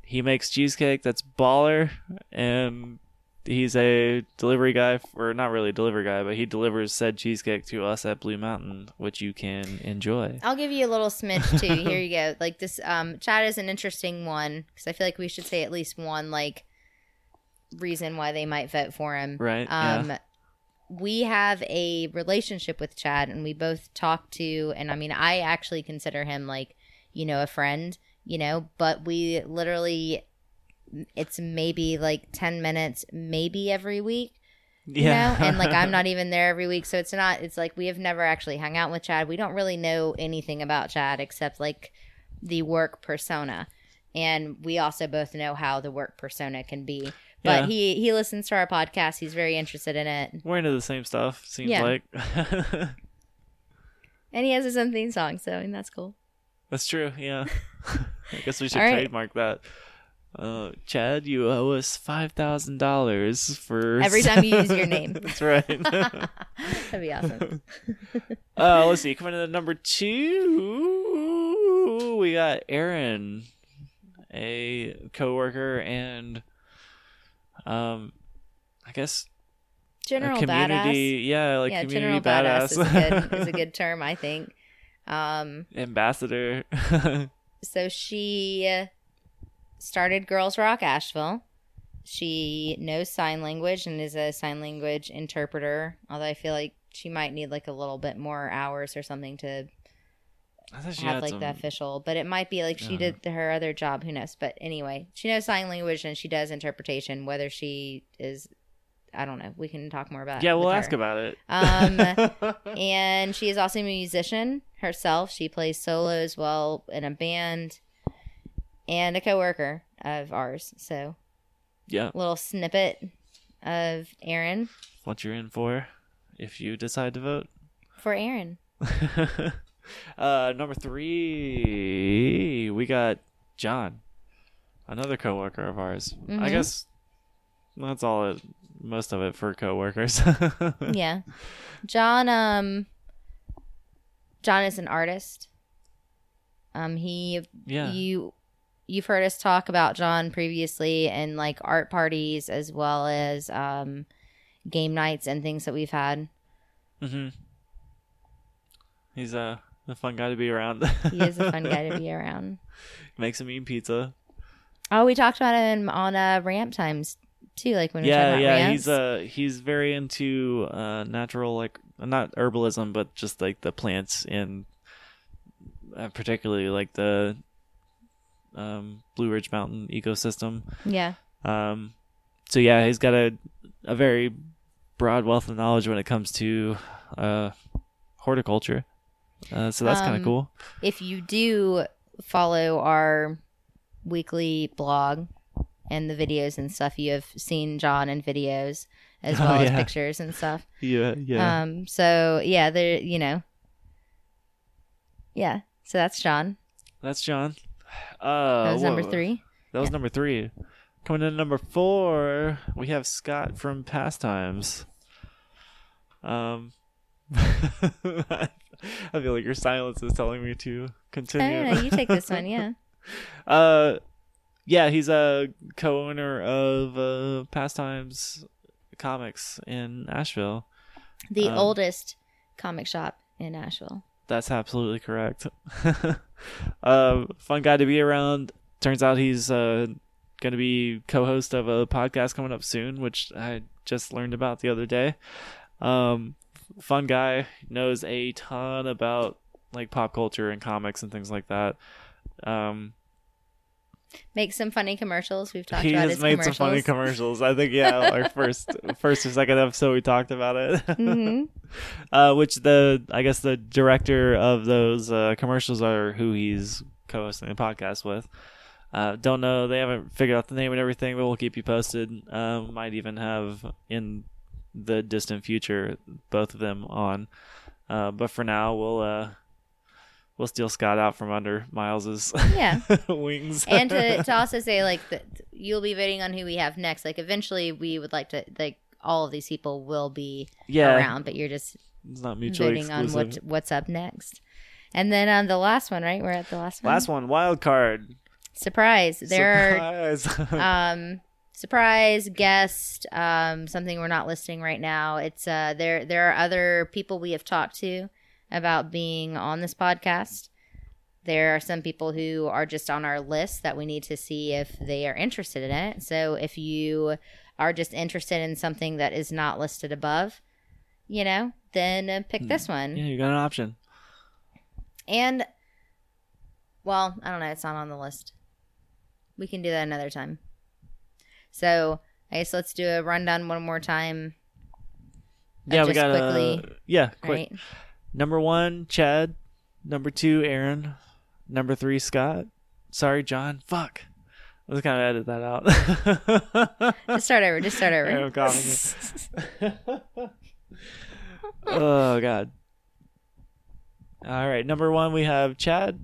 he makes cheesecake that's baller, and he's a delivery guy, or not really a delivery guy, but he delivers said cheesecake to us at Blue Mountain, which you can enjoy. I'll give you a little smidge too. Here you go. Like this, um, Chad is an interesting one because I feel like we should say at least one like reason why they might vote for him. Right, Um, yeah. we have a relationship with Chad, and we both talk to, and I mean, I actually consider him like, you know, a friend. You know, but we literally, it's maybe like ten minutes, maybe every week you know? And like i'm not even there every week so it's not it's like we have never actually hung out with chad. We don't really know anything about chad except like the work persona. And we also both know how the work persona can be. But Yeah. he he listens to our podcast. He's very interested in it. We're into the same stuff, seems Yeah. like. and he has his own theme song so I mean, that's cool That's true, yeah. I guess we should right. trademark that. Uh, Chad, you owe us five thousand dollars for Every time you use your name. That's right. that'd be awesome uh, let's see. Coming to number two, we got Aaron, a coworker and, um, I guess general community. badass Yeah, like yeah community general badass, badass, is, a good, is a good term i think um ambassador. so she started Girls Rock Asheville. She knows sign language and is a sign language interpreter. Although I feel like she might need like a little bit more hours or something to I she have had like some. the official. But it might be like she did her other job. Who knows? But anyway, she knows sign language and she does interpretation. Whether she is, I don't know. We can talk more about. It. Yeah, we'll ask about it. Um, and she is also a musician herself. She plays solo as well in a band, and a coworker of ours. So, yeah, little snippet of Aaron what you're in for if you decide to vote. for Aaron. uh, number three, we got John, another coworker of ours. I Mhm. guess that's all it, most of it for coworkers. yeah, John. Um, John is an artist. Um, he yeah, you you've heard us talk about John previously and like art parties as well as um game nights and things that we've had. hmm he's a, a fun guy to be around. He is a fun guy to be around. Makes him eat pizza. Oh, we talked about him on uh, Ramp Times too. Like when yeah, yeah. He's uh he's very into uh natural like not herbalism, but just like the plants in uh, particularly like the um Blue Ridge Mountain ecosystem. yeah. Um, so yeah, he's got a a very broad wealth of knowledge when it comes to uh horticulture. Uh, so that's kind of Um, cool. If you do follow our weekly blog and the videos and stuff, you have seen John in videos as Oh, well as pictures and stuff. Yeah, yeah. Um. So yeah, there. You know. Yeah. So that's John. that's John. Uh, That was number three. That was Yeah. number three. Coming in number four, we have Scott from Pastimes. Um, I feel like your silence is telling me to No, continue. no, no, you take this one. Yeah. Uh, yeah, he's a co-owner of uh, Pastimes Comics in Asheville. The Um, oldest comic shop in Asheville. That's absolutely correct. uh, fun guy to be around. Turns out he's uh, going to be co-host of a podcast coming up soon, which I just learned about the other day. Um, fun guy knows a ton about like pop culture and comics and things like that. Um, Make some funny commercials. We've talked he about has his made some funny commercials. I think yeah, our first first or second episode we talked about it. hmm uh, which the I guess the director of those uh, commercials are who he's co-hosting the podcast with. Uh, don't know. They haven't figured out the name and everything, but we'll keep you posted. Um, might even have in the distant future both of them on. Uh, but for now, we'll uh, we'll steal Scott out from under Miles's Yeah. wings. and to, to also say like that you'll be voting on who we have next. Like eventually we would like to like all of these people will be yeah, around, but you're just it's not mutually voting on what what's up next. And then on the last one, right? We're at the last one. Last one, wild card. Surprise. There Surprise. are um surprise guest, um, something we're not listing right now. It's uh there there are other people we have talked to about being on this podcast. There are some people who are just on our list that we need to see if they are interested in it. So if you are just interested in something that is not listed above, you know, then pick this one. yeah, you got an option. And well, I don't know, it's not on the list. We can do that another time. So I guess let's do a rundown one more time. Yeah, we got quickly, uh, yeah, quick. right? Number one, Chad. Number two, Aaron. Number three, Scott. Sorry, John. Fuck. I was gonna edit that out. Just start over. Just start over. Oh, I'm coughing. oh God. All right. Number one, we have Chad.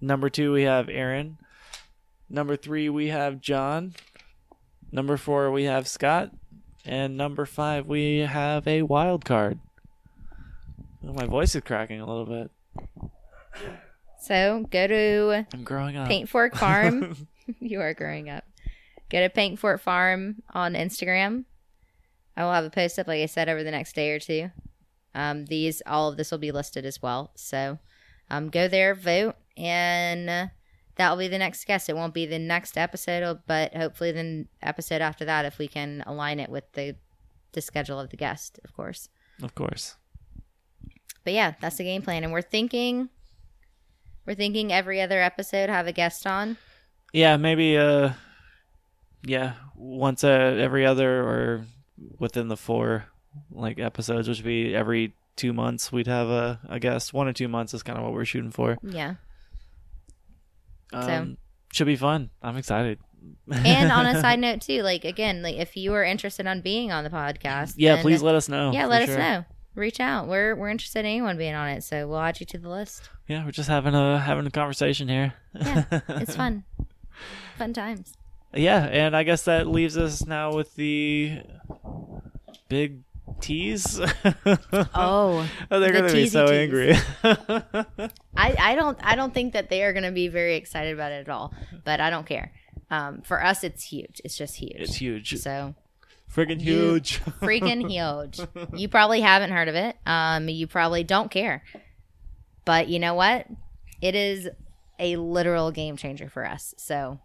Number two, we have Aaron. Number three, we have John. Number four, we have Scott. And number five, we have a wild card. Oh, my voice is cracking a little bit. So go to I'm growing up. Paint Fork Farm. you are growing up. Go to Paint Fork Farm on Instagram. I will have a post up, like I said, over the next day or two. Um, these, all of this will be listed as well. So, um, go there, vote, and that will be the next guest. It won't be the next episode, but hopefully the episode after that, if we can align it with the the schedule of the guest, of course. Of course. But yeah, that's the game plan, and we're thinking, we're thinking every other episode have a guest on. Yeah, maybe. Uh, yeah, once uh, every other or within the four like episodes, which would be every two months, we'd have a, a guest. One or two months is kind of what we're shooting for. Yeah. Um, should be fun. I'm excited. and on a side note too like again like if you are interested on being on the podcast yeah, please let us know. yeah let us sure. know reach out we're we're interested in anyone being on it so we'll add you to the list Yeah, we're just having a having a conversation here. Yeah, it's fun fun times Yeah, and I guess that leaves us now with the big tease. oh Oh, they're the gonna be so tease. angry. i i don't i don't think that they are going to be very excited about it at all but i don't care um for us it's huge it's just huge it's huge, so friggin' huge. freaking huge you probably haven't heard of it um you probably don't care but you know what it is a literal game changer for us so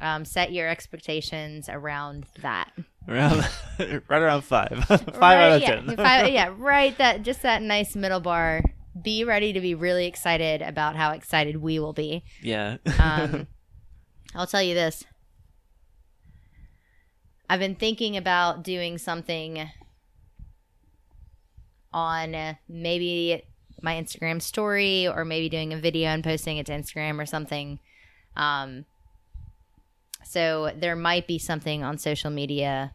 um, set your expectations around that. Around, right around five. five right, out of yeah, ten. five- yeah, right. That just that nice middle bar. Be ready to be really excited about how excited we will be. yeah. Um, I'll tell you this. I've been thinking about doing something on maybe my Instagram story or maybe doing a video and posting it to Instagram or something. Um, so there might be something on social media.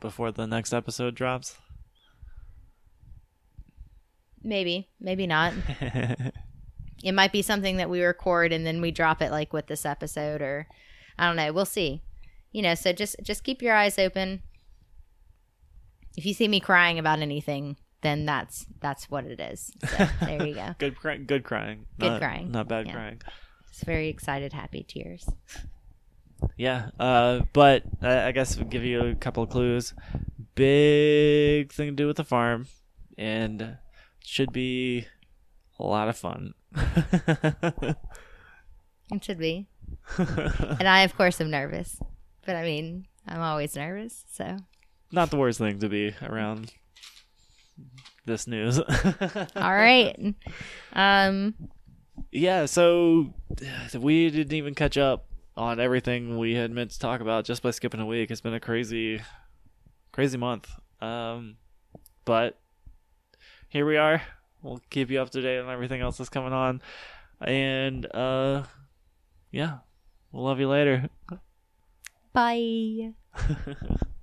Before the next episode drops. Maybe, maybe not. it might be something that we record and then we drop it like with this episode or I don't know. We'll see. You know, so just just keep your eyes open. If you see me crying about anything, then that's that's what it is. So there you go. good, cry- good crying. Good not, crying. Not bad Yeah. crying. It's very excited, happy tears. Yeah, uh, but uh, I guess we'll give you a couple of clues. Big thing to do with the farm, and should be a lot of fun. It should be. And I of course am nervous. But I mean, I'm always nervous, so Not the worst thing to be around this news. all right. Um yeah, so we didn't even catch up on everything we had meant to talk about just by skipping a week. It's been a crazy, crazy month. Um, but here we are. We'll keep you up to date on everything else that's coming on, and uh, yeah, we'll love you later. Bye.